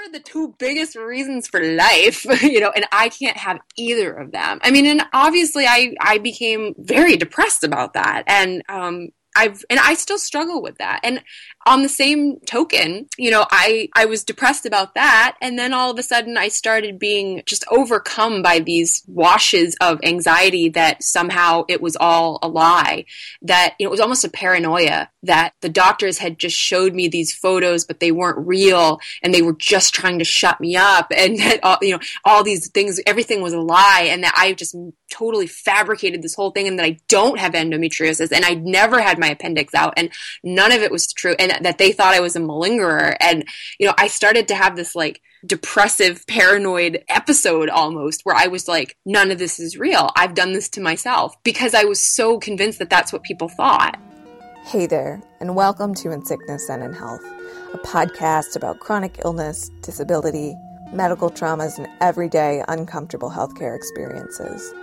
they're the two biggest reasons for life, you know, and I can't have either of them. I mean, and obviously I, I became very depressed about that. And, um, I've and I still struggle with that. And on the same token, you know, I I was depressed about that and then all of a sudden I started being just overcome by these washes of anxiety that somehow it was all a lie. That you know, it was almost a paranoia that the doctors had just showed me these photos but they weren't real and they were just trying to shut me up and that all, you know all these things everything was a lie and that I just totally fabricated this whole thing and that I don't have endometriosis and I never had my appendix out and none of it was true and that they thought I was a malingerer. And you know I started to have this like depressive paranoid episode almost where I was like none of this is real. I've done this to myself because I was so convinced that that's what people thought. Hey there and welcome to In Sickness and in Health a podcast about chronic illness disability medical traumas and everyday uncomfortable healthcare experiences.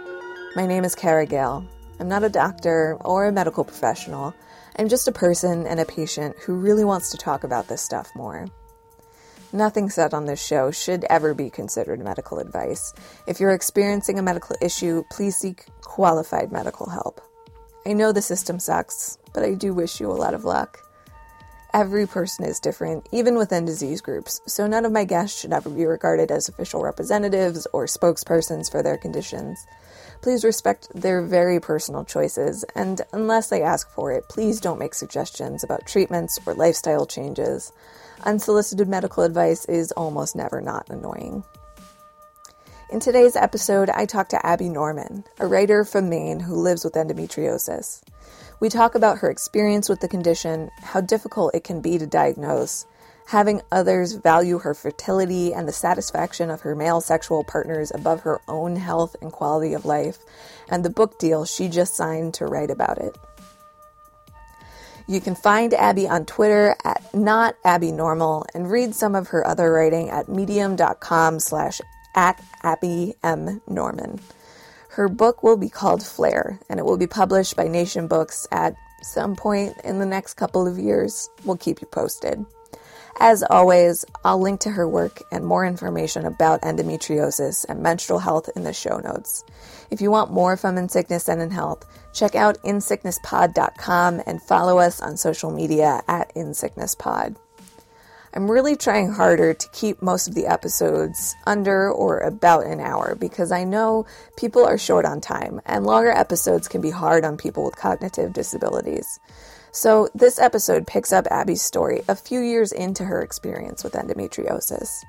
My name is Kara Gale. I'm not a doctor or a medical professional. I'm just a person and a patient who really wants to talk about this stuff more. Nothing said on this show should ever be considered medical advice. If you're experiencing a medical issue, please seek qualified medical help. I know the system sucks, but I do wish you a lot of luck. Every person is different, even within disease groups, so none of my guests should ever be regarded as official representatives or spokespersons for their conditions. Please respect their very personal choices, and unless they ask for it, please don't make suggestions about treatments or lifestyle changes. Unsolicited medical advice is almost never not annoying. In today's episode, I talk to Abby Norman, a writer from Maine who lives with endometriosis. We talk about her experience with the condition, how difficult it can be to diagnose, having others value her fertility and the satisfaction of her male sexual partners above her own health and quality of life, and the book deal she just signed to write about it. You can find Abby on Twitter at not Abby Normal and read some of her other writing at medium.com slash at Abby M. Norman. Her book will be called Flare, and it will be published by Nation Books at some point in the next couple of years. We'll keep you posted. As always, I'll link to her work and more information about endometriosis and menstrual health in the show notes. If you want more from In Sickness and in Health, check out insicknesspod.com and follow us on social media at insicknesspod. I'm really trying harder to keep most of the episodes under or about an hour because I know people are short on time and longer episodes can be hard on people with cognitive disabilities. So, this episode picks up Abby's story a few years into her experience with endometriosis.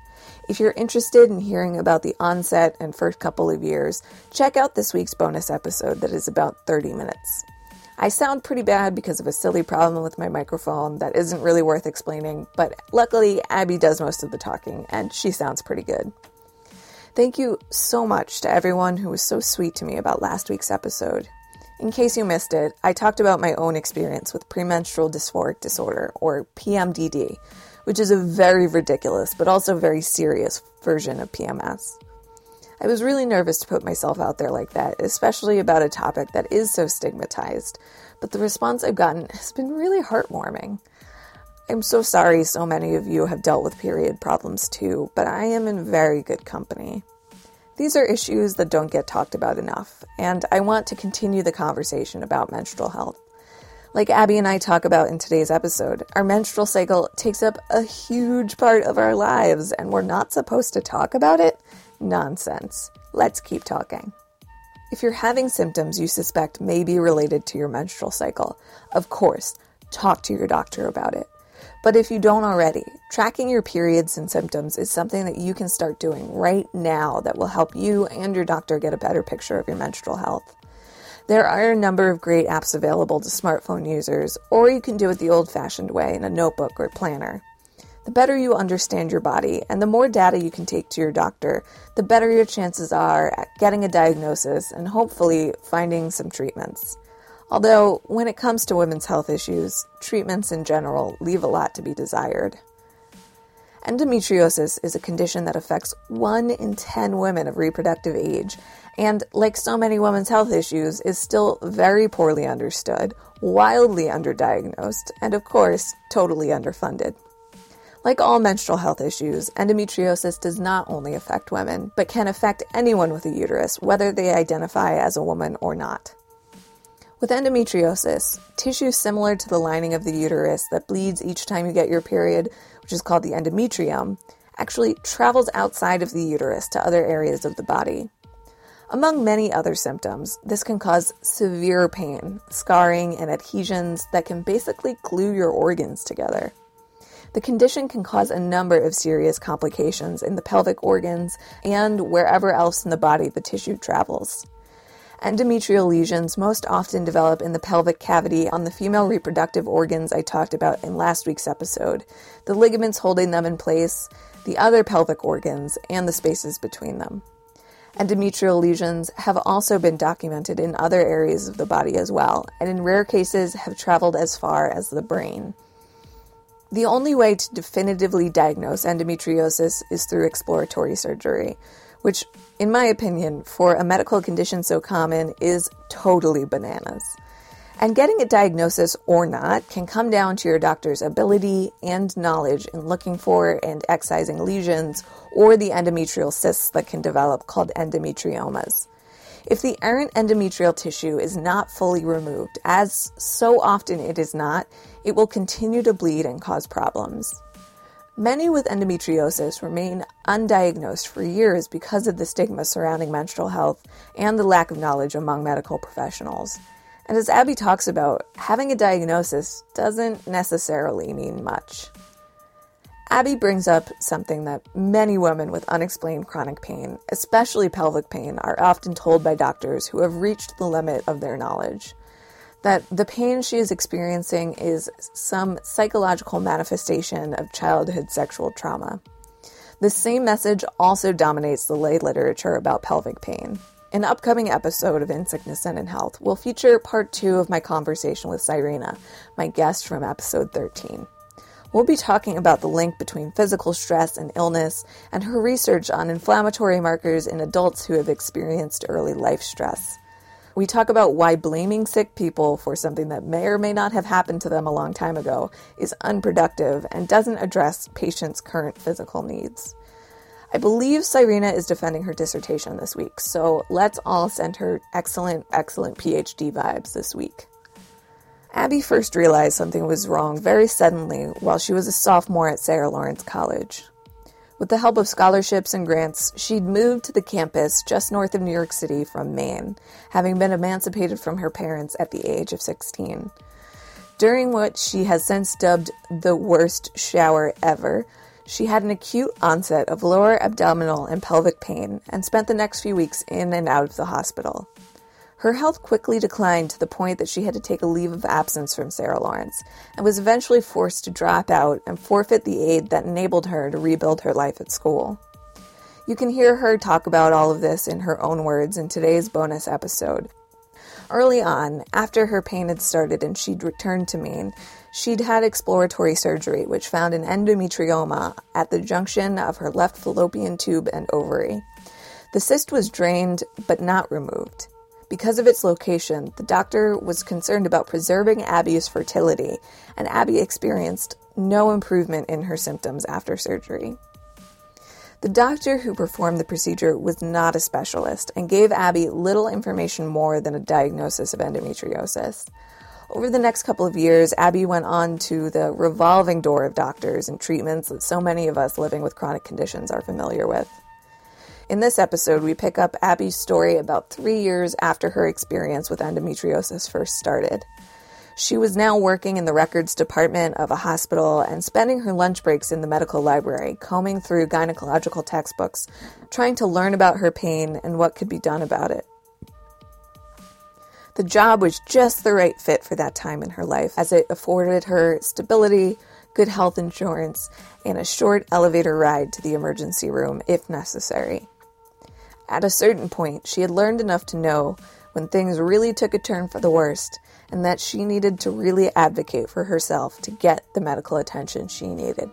If you're interested in hearing about the onset and first couple of years, check out this week's bonus episode that is about 30 minutes. I sound pretty bad because of a silly problem with my microphone that isn't really worth explaining, but luckily, Abby does most of the talking, and she sounds pretty good. Thank you so much to everyone who was so sweet to me about last week's episode. In case you missed it, I talked about my own experience with premenstrual dysphoric disorder, or PMDD, which is a very ridiculous but also very serious version of PMS. I was really nervous to put myself out there like that, especially about a topic that is so stigmatized, but the response I've gotten has been really heartwarming. I'm so sorry so many of you have dealt with period problems too, but I am in very good company. These are issues that don't get talked about enough, and I want to continue the conversation about menstrual health. Like Abby and I talk about in today's episode, our menstrual cycle takes up a huge part of our lives, and we're not supposed to talk about it? Nonsense. Let's keep talking. If you're having symptoms you suspect may be related to your menstrual cycle, of course, talk to your doctor about it. But if you don't already, tracking your periods and symptoms is something that you can start doing right now that will help you and your doctor get a better picture of your menstrual health. There are a number of great apps available to smartphone users, or you can do it the old fashioned way in a notebook or planner. The better you understand your body and the more data you can take to your doctor, the better your chances are at getting a diagnosis and hopefully finding some treatments. Although, when it comes to women's health issues, treatments in general leave a lot to be desired. Endometriosis is a condition that affects 1 in 10 women of reproductive age, and like so many women's health issues, is still very poorly understood, wildly underdiagnosed, and of course, totally underfunded. Like all menstrual health issues, endometriosis does not only affect women, but can affect anyone with a uterus, whether they identify as a woman or not. With endometriosis, tissue similar to the lining of the uterus that bleeds each time you get your period, which is called the endometrium, actually travels outside of the uterus to other areas of the body. Among many other symptoms, this can cause severe pain, scarring, and adhesions that can basically glue your organs together. The condition can cause a number of serious complications in the pelvic organs and wherever else in the body the tissue travels. Endometrial lesions most often develop in the pelvic cavity on the female reproductive organs I talked about in last week's episode, the ligaments holding them in place, the other pelvic organs, and the spaces between them. Endometrial lesions have also been documented in other areas of the body as well, and in rare cases have traveled as far as the brain. The only way to definitively diagnose endometriosis is through exploratory surgery, which, in my opinion, for a medical condition so common, is totally bananas. And getting a diagnosis or not can come down to your doctor's ability and knowledge in looking for and excising lesions or the endometrial cysts that can develop called endometriomas. If the errant endometrial tissue is not fully removed, as so often it is not, it will continue to bleed and cause problems. Many with endometriosis remain undiagnosed for years because of the stigma surrounding menstrual health and the lack of knowledge among medical professionals. And as Abby talks about, having a diagnosis doesn't necessarily mean much. Abby brings up something that many women with unexplained chronic pain, especially pelvic pain, are often told by doctors who have reached the limit of their knowledge. That the pain she is experiencing is some psychological manifestation of childhood sexual trauma. The same message also dominates the lay literature about pelvic pain. An upcoming episode of In Sickness and in Health will feature part two of my conversation with Cyrena, my guest from episode 13. We'll be talking about the link between physical stress and illness and her research on inflammatory markers in adults who have experienced early life stress. We talk about why blaming sick people for something that may or may not have happened to them a long time ago is unproductive and doesn't address patients' current physical needs. I believe Cyrena is defending her dissertation this week, so let's all send her excellent, excellent PhD vibes this week. Abby first realized something was wrong very suddenly while she was a sophomore at Sarah Lawrence College. With the help of scholarships and grants, she'd moved to the campus just north of New York City from Maine, having been emancipated from her parents at the age of 16. During what she has since dubbed the worst shower ever, she had an acute onset of lower abdominal and pelvic pain and spent the next few weeks in and out of the hospital. Her health quickly declined to the point that she had to take a leave of absence from Sarah Lawrence and was eventually forced to drop out and forfeit the aid that enabled her to rebuild her life at school. You can hear her talk about all of this in her own words in today's bonus episode. Early on, after her pain had started and she'd returned to Maine, she'd had exploratory surgery which found an endometrioma at the junction of her left fallopian tube and ovary. The cyst was drained but not removed. Because of its location, the doctor was concerned about preserving Abby's fertility, and Abby experienced no improvement in her symptoms after surgery. The doctor who performed the procedure was not a specialist and gave Abby little information more than a diagnosis of endometriosis. Over the next couple of years, Abby went on to the revolving door of doctors and treatments that so many of us living with chronic conditions are familiar with. In this episode, we pick up Abby's story about three years after her experience with endometriosis first started. She was now working in the records department of a hospital and spending her lunch breaks in the medical library, combing through gynecological textbooks, trying to learn about her pain and what could be done about it. The job was just the right fit for that time in her life, as it afforded her stability, good health insurance, and a short elevator ride to the emergency room if necessary. At a certain point, she had learned enough to know when things really took a turn for the worst, and that she needed to really advocate for herself to get the medical attention she needed.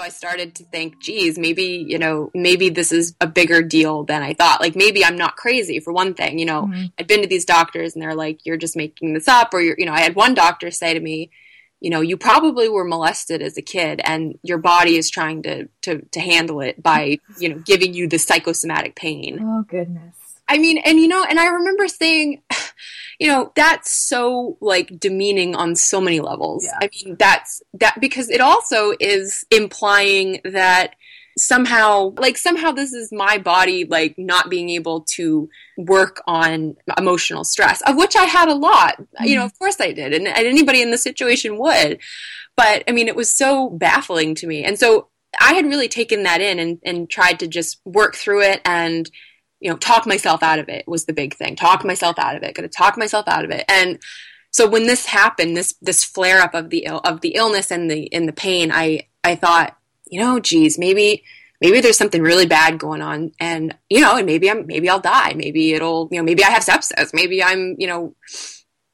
So I started to think, geez, maybe, you know, maybe this is a bigger deal than I thought. Like maybe I'm not crazy for one thing, you know. Mm-hmm. I'd been to these doctors and they're like, you're just making this up or you're, you know, I had one doctor say to me, you know, you probably were molested as a kid and your body is trying to to to handle it by, you know, giving you the psychosomatic pain. Oh goodness. I mean, and you know, and I remember saying, you know, that's so like demeaning on so many levels. Yeah. I mean, that's that because it also is implying that somehow like somehow this is my body like not being able to work on emotional stress of which i had a lot mm-hmm. you know mm-hmm. of course i did and, and anybody in the situation would but i mean it was so baffling to me and so i had really taken that in and, and tried to just work through it and you know, talk myself out of it was the big thing. Talk myself out of it. Going to talk myself out of it. And so when this happened, this this flare up of the Ill, of the illness and the and the pain, I I thought, you know, geez, maybe maybe there's something really bad going on, and you know, and maybe I'm maybe I'll die. Maybe it'll you know maybe I have sepsis. Maybe I'm you know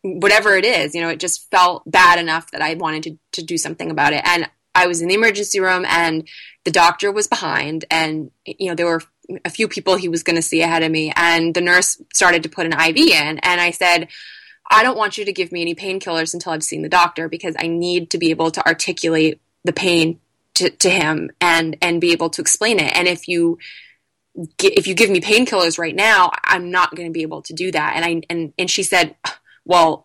whatever it is. You know, it just felt bad enough that I wanted to to do something about it. And I was in the emergency room, and the doctor was behind, and you know there were a few people he was going to see ahead of me, and the nurse started to put an IV in, and I said, I don't want you to give me any painkillers until I've seen the doctor because I need to be able to articulate the pain to, to him and and be able to explain it. And if you if you give me painkillers right now, I'm not going to be able to do that. And I and and she said, well,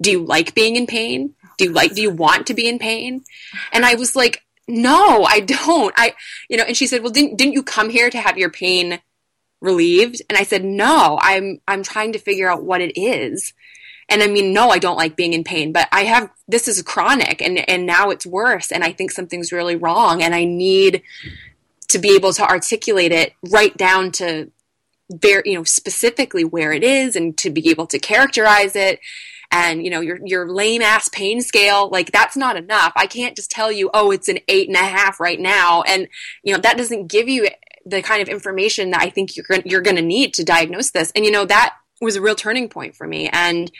do you like being in pain? Do you like do you want to be in pain? And I was like, no, I don't. I, you know, and she said, well, didn't, didn't you come here to have your pain relieved? And I said, no, I'm, I'm trying to figure out what it is. And I mean, no, I don't like being in pain, but I have, this is chronic and, and now it's worse. And I think something's really wrong. And I need to be able to articulate it right down to very, you know, specifically where it is and to be able to characterize it and you know your your lame ass pain scale like that's not enough i can't just tell you oh it's an eight and a half right now and you know that doesn't give you the kind of information that i think you're you're going to need to diagnose this and you know that was a real turning point for me and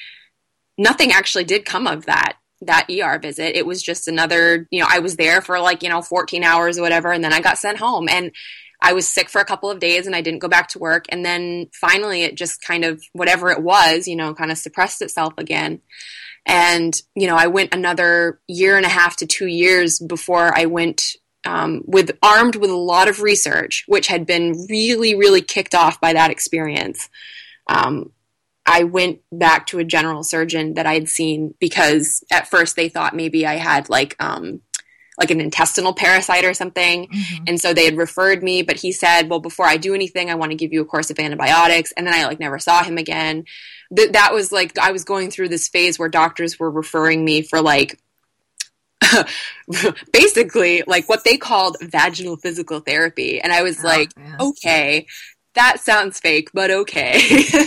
nothing actually did come of that that ER visit. It was just another, you know, I was there for like, you know, 14 hours or whatever, and then I got sent home. And I was sick for a couple of days and I didn't go back to work. And then finally, it just kind of, whatever it was, you know, kind of suppressed itself again. And, you know, I went another year and a half to two years before I went um, with armed with a lot of research, which had been really, really kicked off by that experience. Um, I went back to a general surgeon that I had seen because at first they thought maybe I had like um, like an intestinal parasite or something. Mm-hmm. And so they had referred me, but he said, well, before I do anything, I want to give you a course of antibiotics. And then I like never saw him again. Th- that was like, I was going through this phase where doctors were referring me for like, basically like what they called vaginal physical therapy. And I was oh, like, okay, that sounds fake, but okay.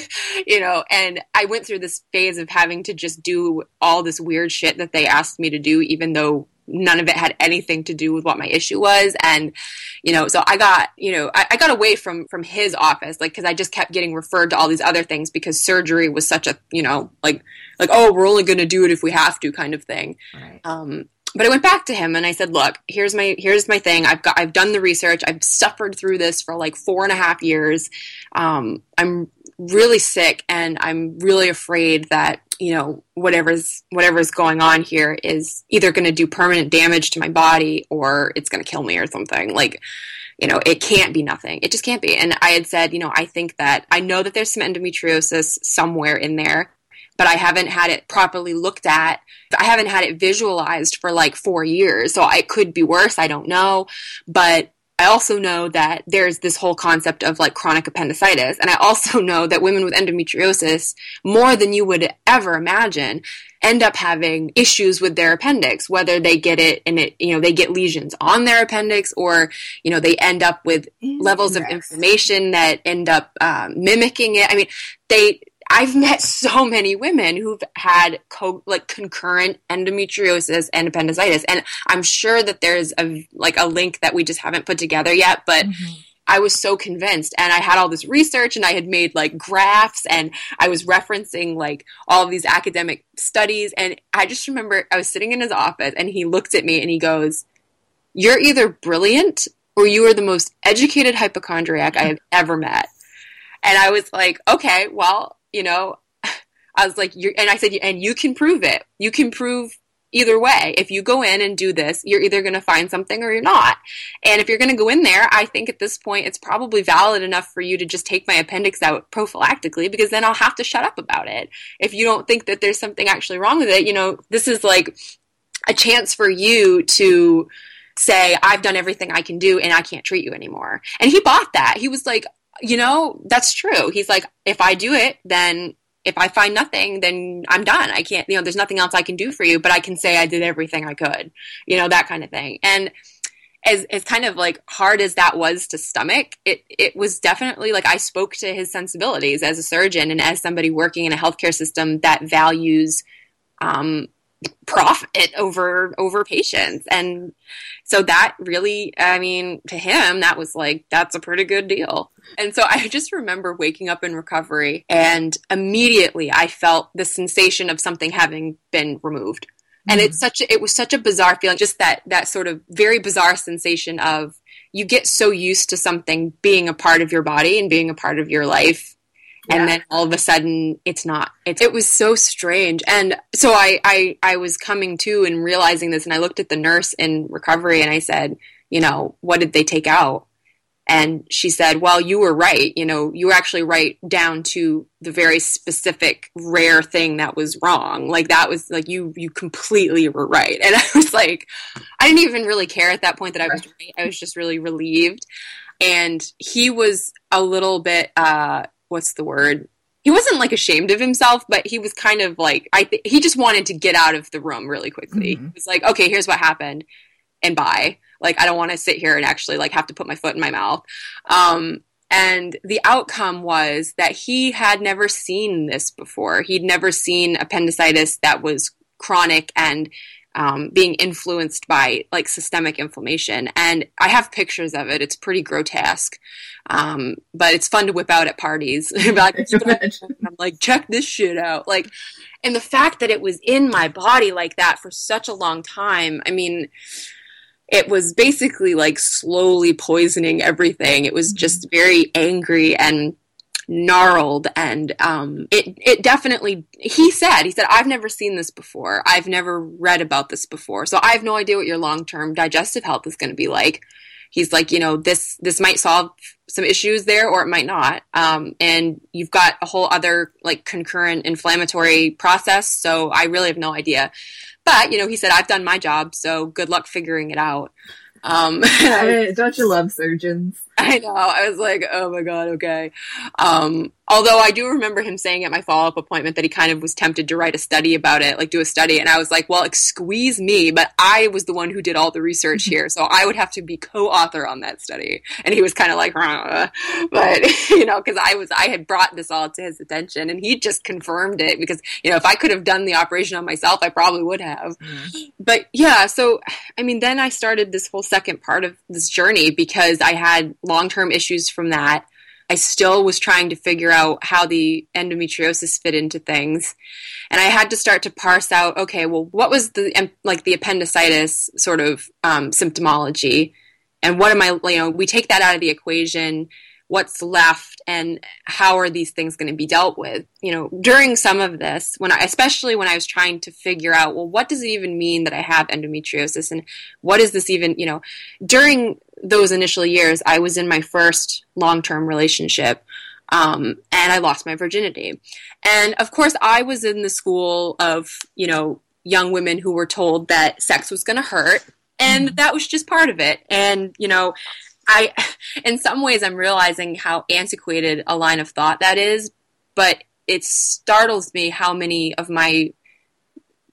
you know, and I went through this phase of having to just do all this weird shit that they asked me to do, even though none of it had anything to do with what my issue was and you know so i got you know i, I got away from from his office like because i just kept getting referred to all these other things because surgery was such a you know like like oh we're only going to do it if we have to kind of thing right. um but I went back to him and I said, "Look, here's my here's my thing. I've got I've done the research. I've suffered through this for like four and a half years. Um, I'm really sick, and I'm really afraid that you know whatever's whatever's going on here is either going to do permanent damage to my body or it's going to kill me or something. Like you know it can't be nothing. It just can't be. And i had said you know i think that i know that there's some endometriosis somewhere in there but i haven't had it properly looked at. I haven't had it visualized for like four years so it could be worse i don't know. But I also know that there's this whole concept of like chronic appendicitis. And I also know that women with endometriosis, more than you would ever imagine, end up having issues with their appendix, whether they get it and it, you know, they get lesions on their appendix or, you know, they end up with levels of inflammation that end up um, mimicking it. I mean, they, I've met so many women who've had co- like concurrent endometriosis and appendicitis, and I'm sure that there's a like a link that we just haven't put together yet. But mm-hmm. I was so convinced, and I had all this research, and I had made like graphs, and I was referencing like all of these academic studies, and I just remember I was sitting in his office, and he looked at me and he goes, you're either brilliant or you are the most educated hypochondriac I have ever met. And I was like, okay, well, you know, I was like, you and I said, and you can prove it. You can prove either way. If you go in and do this, you're either going to find something or you're not. And if you're going to go in there, I think at this point it's probably valid enough for you to just take my appendix out prophylactically because then I'll have to shut up about it. If you don't think that there's something actually wrong with it, you know, this is like a chance for you to say, I've done everything I can do and I can't treat you anymore. And he bought that. He was like, you know, that's true. He's like, if I do it, then if I find nothing, then I'm done. I can't, you know, there's nothing else I can do for you, but I can say I did everything I could, you know, that kind of thing. And as, as kind of like hard as that was to stomach, it, it was definitely like I spoke to his sensibilities as a surgeon and as somebody working in a healthcare system that values um, profit over over patients and so that really i mean to him that was like that's a pretty good deal. And so i just remember waking up in recovery and immediately i felt the sensation of something having been removed. And it's mm-hmm. such a, it was such a bizarre feeling just that that sort of very bizarre sensation of you get so used to something being a part of your body and being a part of your life and yeah. then all of a sudden it's not it, it was so strange. And so I, I i was coming to and realizing this and i looked at the nurse in recovery and i said you know what did they take out? And she said well you were right. You know you were actually right down to the very specific rare thing that was wrong. Like that was like you you completely were right. And i was like i didn't even really care at that point that i was right. I was just really relieved. And he was a little bit uh what's the word? He wasn't like ashamed of himself, but he was kind of like I th- he just wanted to get out of the room really quickly. Mm-hmm. He was like, "Okay, here's what happened." And bye. Like I don't want to sit here and actually like have to put my foot in my mouth. Um, and the outcome was that he had never seen this before. He'd never seen appendicitis that was chronic and um, being influenced by like systemic inflammation. And I have pictures of it. It's pretty grotesque, um, but it's fun to whip out at parties. I'm like, check this shit out. Like, and the fact that it was in my body like that for such a long time. I mean, it was basically like slowly poisoning everything. It was just mm-hmm. very angry and gnarled and um, it it definitely he said he said I've never seen this before. I've never read about this before. So I have no idea what your long term digestive health is going to be like. He's like you know this this might solve some issues there or it might not. Um, and you've got a whole other like concurrent inflammatory process so I really have no idea. But you know he said I've done my job so good luck figuring it out. Um, don't you love surgeons I know. I was like, oh my god, okay. Um, although I do remember him saying at my follow up appointment that he kind of was tempted to write a study about it, like do a study, and I was like, well, excuse me, but I was the one who did all the research here, so I would have to be co author on that study. And he was kind of like, but you know, because I was I had brought this all to his attention, and he just confirmed it because you know if I could have done the operation on myself, I probably would have. Mm-hmm. But yeah, so I mean, then I started this whole second part of this journey because I had long term issues from that. I still was trying to figure out how the endometriosis fit into things. And I had to start to parse out, okay, well, what was the, like the appendicitis sort of um, symptomology? And what am I, you know, we take that out of the equation what's left and how are these things going to be dealt with? You know during some of this when i especially when i was trying to figure out well what does it even mean that i have endometriosis and what is this even you know during those initial years i was in my first long-term relationship um, and i lost my virginity. And of course i was in the school of you know young women who were told that sex was going to hurt and mm-hmm. that was just part of it. And you know I, in some ways, I'm realizing how antiquated a line of thought that is, but it startles me how many of my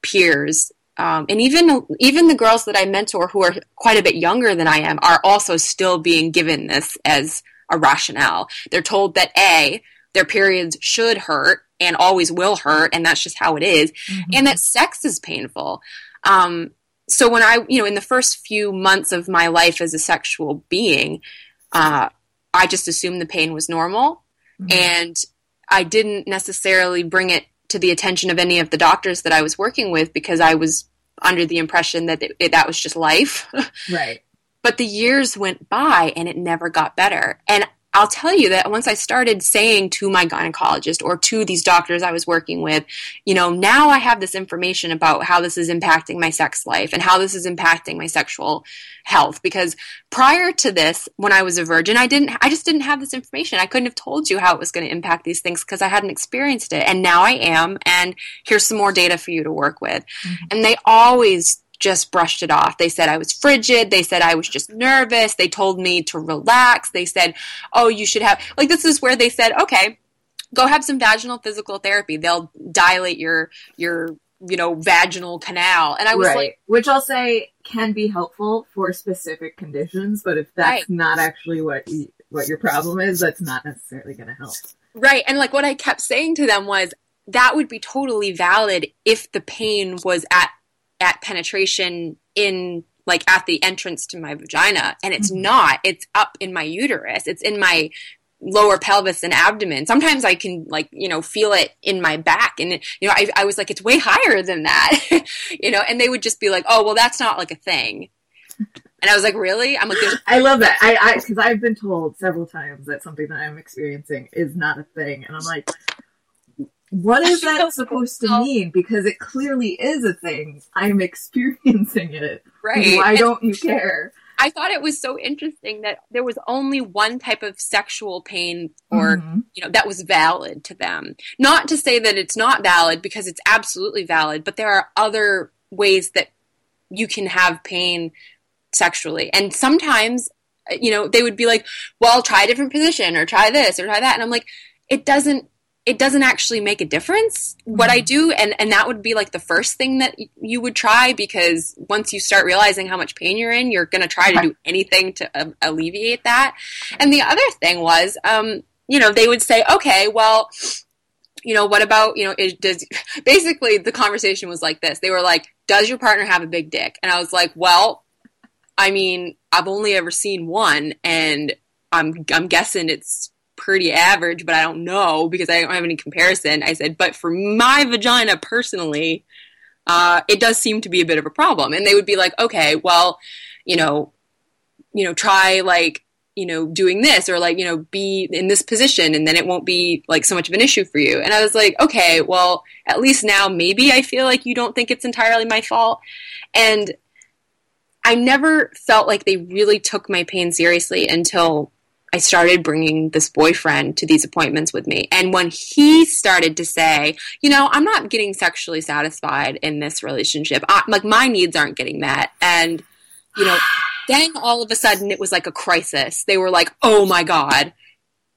peers, um, and even even the girls that I mentor who are quite a bit younger than I am, are also still being given this as a rationale. They're told that a their periods should hurt and always will hurt, and that's just how it is, mm-hmm. and that sex is painful. Um, so when I, you know, in the first few months of my life as a sexual being, uh, I just assumed the pain was normal, mm-hmm. and I didn't necessarily bring it to the attention of any of the doctors that I was working with because I was under the impression that it, it, that was just life. right. But the years went by and it never got better. And I'll tell you that once I started saying to my gynecologist or to these doctors I was working with, you know, now I have this information about how this is impacting my sex life and how this is impacting my sexual health. Because prior to this, when I was a virgin, I didn't, I just didn't have this information. I couldn't have told you how it was going to impact these things because I hadn't experienced it. And now I am. And here's some more data for you to work with. Mm-hmm. And they always just brushed it off. They said I was frigid. They said I was just nervous. They told me to relax. They said, oh, you should have, like, this is where they said, okay, go have some vaginal physical therapy. They'll dilate your, your, you know, vaginal canal. And I was right. like, which I'll say can be helpful for specific conditions, but if that's right. not actually what you, what your problem is, that's not necessarily going to help. Right. And like what I kept saying to them was that would be totally valid if the pain was at at penetration in like at the entrance to my vagina. And it's mm-hmm. not it's up in my uterus. It's in my lower pelvis and abdomen. Sometimes i can like you know feel it in my back. And you know i, I was like it's way higher than that. You know and they would just be like oh well that's not like a thing. And i was like really? I'm like i love that. I i because i've been told several times that something that i'm experiencing is not a thing. And i'm like what is that supposed to mean? Because it clearly is a thing. I'm experiencing it. Right. Why and don't you care? I thought it was so interesting that there was only one type of sexual pain or mm-hmm. you know that was valid to them. Not to say that it's not valid because it's absolutely valid, but there are other ways that you can have pain sexually. And sometimes you know they would be like, "Well, try a different position or try this or try that." And I'm like, it doesn't it doesn't actually make a difference what I mm-hmm. do. And, and that would be like the first thing that you would try because once you start realizing how much pain you're in, you're going to try to do anything to uh, alleviate that. And the other thing was, um, you know, they would say, okay, well, you know, what about, you know, it does basically the conversation was like this. They were like, does your partner have a big dick? And I was like, well, I mean, I've only ever seen one and I'm, I'm guessing it's pretty average, but I don't know because I don't have any comparison. I said, but for my vagina personally, uh, it does seem to be a bit of a problem. And they would be like, okay, well, you know, you know, try like, you know, doing this or like, you know, be in this position and then it won't be like so much of an issue for you. And I was like, okay, well, at least now maybe I feel like you don't think it's entirely my fault. And I never felt like they really took my pain seriously until I started bringing this boyfriend to these appointments with me. And when he started to say, you know, I'm not getting sexually satisfied in this relationship, I, like my needs aren't getting met. And, you know, then all of a sudden it was like a crisis. They were like, oh my God,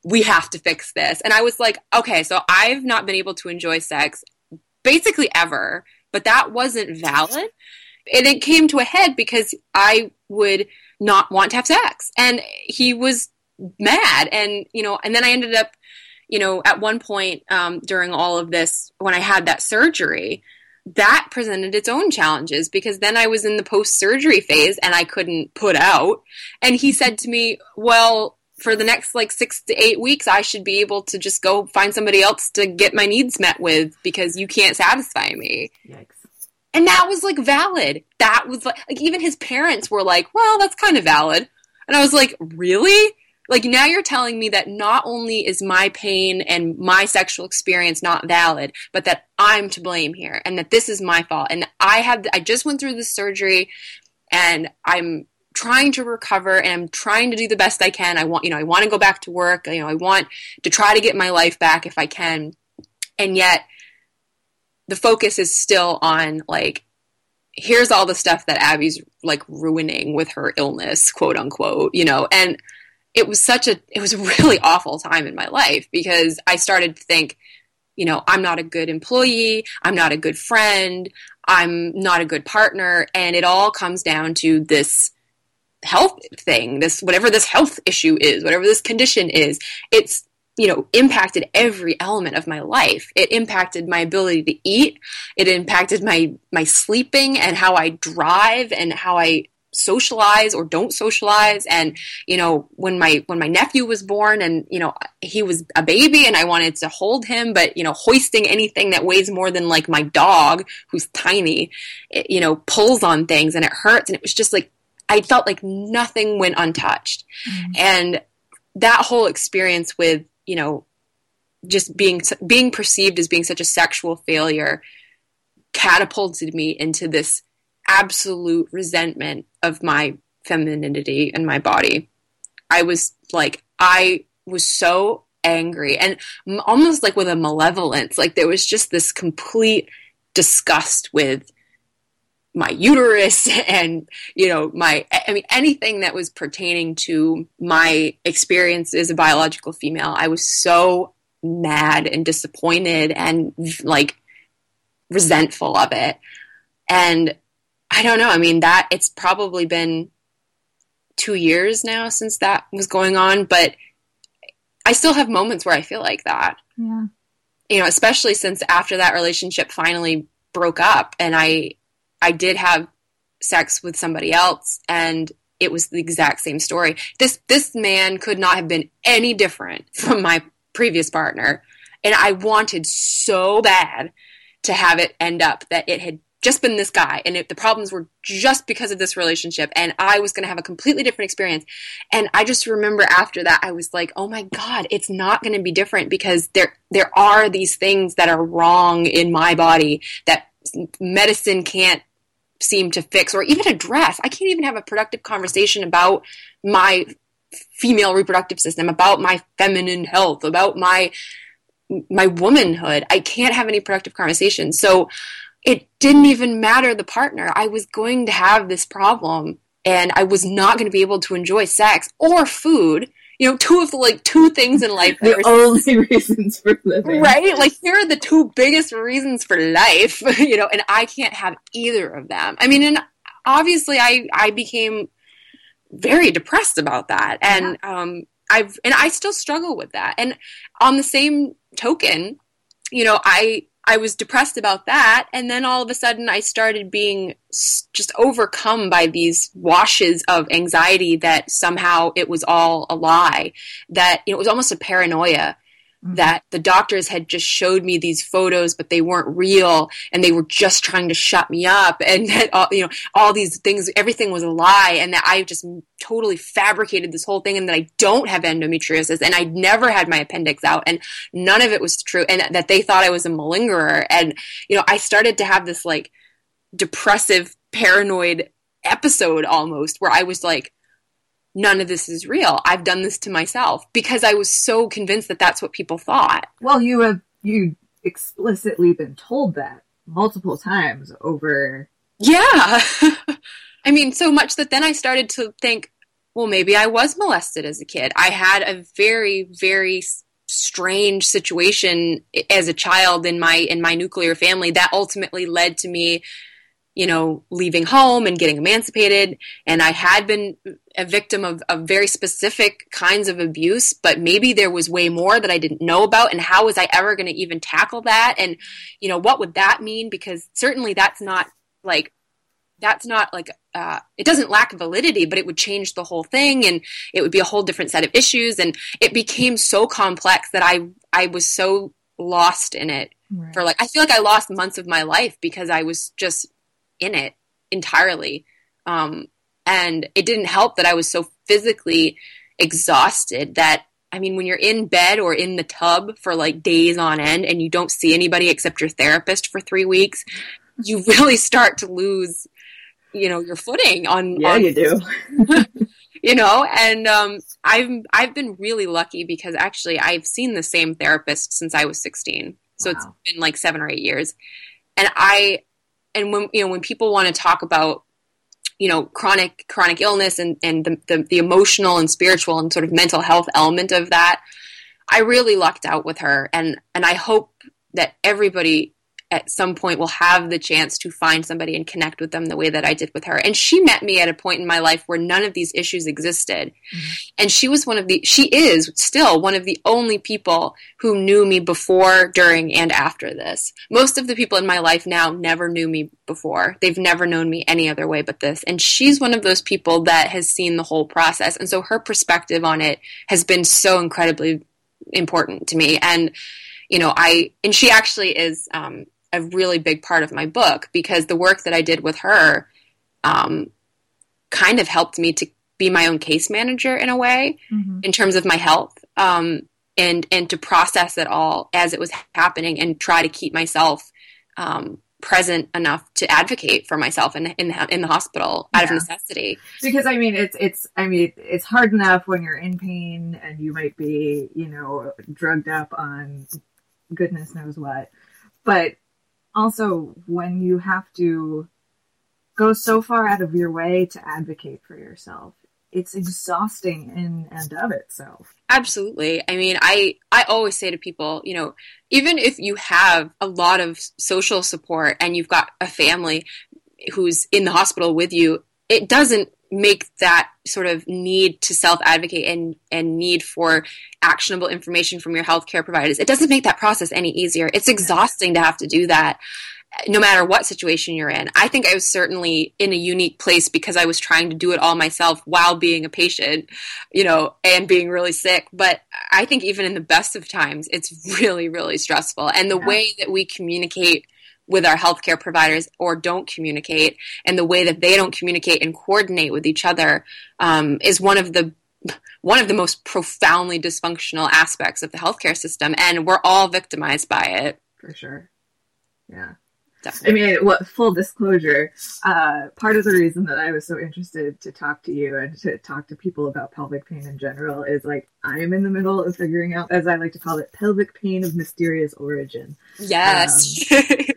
we have to fix this. And I was like, okay, so I've not been able to enjoy sex basically ever, but that wasn't valid. And it came to a head because I would not want to have sex. And he was mad. And you know and then i ended up you know at one point um, during all of this when i had that surgery that presented its own challenges because then i was in the post surgery phase and i couldn't put out. And he said to me well for the next like six to eight weeks i should be able to just go find somebody else to get my needs met with because you can't satisfy me. Yikes. and that was like valid. That was like, like even his parents were like well that's kind of valid. And i was like really like now you're telling me that not only is my pain and my sexual experience not valid, but that I'm to blame here and that this is my fault. And I had I just went through this surgery and I'm trying to recover and I'm trying to do the best I can. I want, you know, I want to go back to work. You know, I want to try to get my life back if I can. And yet the focus is still on like here's all the stuff that Abby's like ruining with her illness, quote unquote, you know. And it was such a it was a really awful time in my life because I started to think, you know, I'm not a good employee, I'm not a good friend, I'm not a good partner, and it all comes down to this health thing, this whatever this health issue is, whatever this condition is. It's you know impacted every element of my life it impacted my ability to eat it impacted my my sleeping and how i drive and how i socialize or don't socialize. And you know when my when my nephew was born and you know he was a baby and I wanted to hold him but you know hoisting anything that weighs more than like my dog who's tiny it, you know pulls on things and it hurts. And it was just like I felt like nothing went untouched. Mm-hmm. and that whole experience with you know just being being perceived as being such a sexual failure catapulted me into this absolute resentment of my femininity and my body. I was like, I was so angry and almost like with a malevolence. Like there was just this complete disgust with my uterus and you know my i mean anything that was pertaining to my experience as a biological female i was so mad and disappointed and like resentful of it and I don't know. I mean, that it's probably been two years now since that was going on, but I still have moments where I feel like that. Yeah. You know, especially since after that relationship finally broke up and I I did have sex with somebody else and it was the exact same story. This this man could not have been any different from my previous partner and I wanted so bad to have it end up that it had just been this guy and it, the problems were just because of this relationship and i was going to have a completely different experience. And i just remember after that i was like oh my god it's not going to be different because there there are these things that are wrong in my body that medicine can't seem to fix or even address i can't even have a productive conversation about my female reproductive system about my feminine health about my my womanhood. I can't have any productive conversations. so it didn't even matter the partner. I was going to have this problem and I was not going to be able to enjoy sex or food. You know, two of the like two things in life. the only reasons for living. Right? Like here are the two biggest reasons for life, you know, and I can't have either of them. I mean, and obviously I I became very depressed about that. And yeah. um I've and I still struggle with that. And on the same token, you know, I I was depressed about that. And then all of a sudden, I started being just overcome by these washes of anxiety that somehow it was all a lie, that you know, it was almost a paranoia. Mm-hmm. that the doctors had just showed me these photos, but they weren't real, and they were just trying to shut me up, and that all, you know all these things, everything was a lie, and that I just totally fabricated this whole thing, and that I don't have endometriosis, and I'd never had my appendix out, and none of it was true, and that they thought I was a malingerer, and you know I started to have this like depressive, paranoid episode almost where I was like none of this is real. I've done this to myself because I was so convinced that that's what people thought. Well, you have you explicitly been told that multiple times over. Yeah. I mean, so much that then I started to think, well, maybe I was molested as a kid. I had a very, very strange situation as a child in my in my nuclear family that ultimately led to me you know, leaving home and getting emancipated. And I had been a victim of, of very specific kinds of abuse, but maybe there was way more that I didn't know about. And how was I ever going to even tackle that? And, you know, what would that mean? Because certainly that's not like, that's not like, uh, it doesn't lack validity, but it would change the whole thing and it would be a whole different set of issues. And it became so complex that I, I was so lost in it right. for like, I feel like I lost months of my life because I was just in it entirely. Um, and it didn't help that I was so physically exhausted that I mean, when you're in bed or in the tub for like days on end and you don't see anybody except your therapist for three weeks, you really start to lose, you know, your footing on. Yeah, on, you do. you know, and um, I've I've been really lucky because actually I've seen the same therapist since I was 16, so wow. it's been like seven or eight years, and I and when you know when people want to talk about you know chronic chronic illness and and the, the, the emotional and spiritual and sort of mental health element of that i really lucked out with her. And and i hope that everybody at some point will have the chance to find somebody and connect with them the way that I did with her. And she met me at a point in my life where none of these issues existed. Mm-hmm. And she was one of the, she is still one of the only people who knew me before, during, and after this. Most of the people in my life now never knew me before. They've never known me any other way but this. And she's one of those people that has seen the whole process. And so her perspective on it has been so incredibly important to me. And, you know, I, and she actually is, um, a really big part of my book because the work that I did with her um, kind of helped me to be my own case manager in a way mm-hmm. in terms of my health um, and and to process it all as it was happening and try to keep myself um, present enough to advocate for myself in in the, in the hospital out yeah. of necessity. Because I mean, it's it's I mean, it's hard enough when you're in pain and you might be you know drugged up on goodness knows what, but also when you have to go so far out of your way to advocate for yourself it's exhausting in and of itself. Absolutely. I mean i i always say to people you know even if you have a lot of social support and you've got a family who's in the hospital with you it doesn't make that sort of need to self advocate and, and need for actionable information from your healthcare providers, it doesn't make that process any easier. It's exhausting to have to do that no matter what situation you're in. I think I was certainly in a unique place because I was trying to do it all myself while being a patient, you know, and being really sick. But I think even in the best of times, it's really, really stressful. And the yeah. way that we communicate with our healthcare providers or don't communicate, and the way that they don't communicate and coordinate with each other um, is one of the one of the most profoundly dysfunctional aspects of the healthcare system, and we're all victimized by it. For sure. Yeah. Definitely. I mean, what full disclosure? Uh, part of the reason that I was so interested to talk to you and to talk to people about pelvic pain in general is like I am in the middle of figuring out, as I like to call it, pelvic pain of mysterious origin. Yes. Um,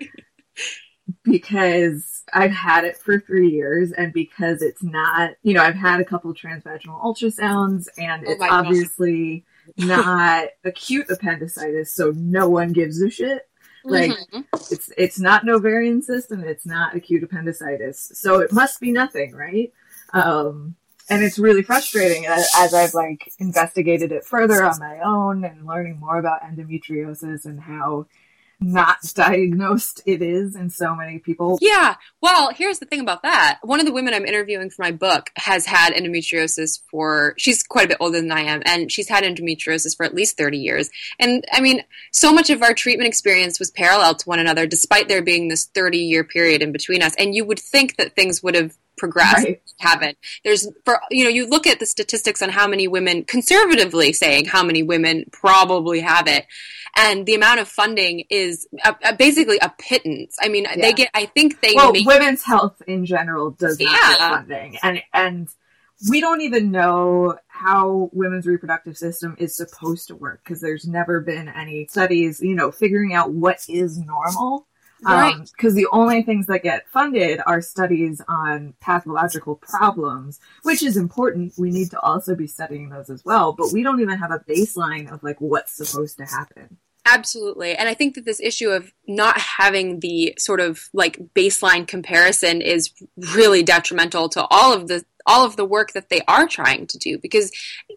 because I've had it for three years and because it's not, you know, I've had a couple transvaginal ultrasounds and oh it's obviously not acute appendicitis, so no one gives a shit. Like mm-hmm. it's it's not an ovarian cyst and it's not acute appendicitis, so it must be nothing, right? Um, and it's really frustrating as, as I've like investigated it further on my own and learning more about endometriosis and how not diagnosed it is in so many people. Yeah. Well, here's the thing about that. One of the women I'm interviewing for my book has had endometriosis for, she's quite a bit older than I am, and she's had endometriosis for at least 30 years. And I mean, so much of our treatment experience was parallel to one another, despite there being this 30 year period in between us. And you would think that things would have progressed right. haven't there's for you know you look at the statistics on how many women conservatively saying how many women probably have it and the amount of funding is a, a, basically a pittance. I mean, yeah. they get. I think they. Well, make, women's health in general does not yeah. get funding, and and we don't even know how women's reproductive system is supposed to work because there's never been any studies, you know, figuring out what is normal. Right. Because um, the only things that get funded are studies on pathological problems, which is important. We need to also be studying those as well, but we don't even have a baseline of like what's supposed to happen. Absolutely. And I think that this issue of not having the sort of like baseline comparison is really detrimental to all of the all of the work that they are trying to do because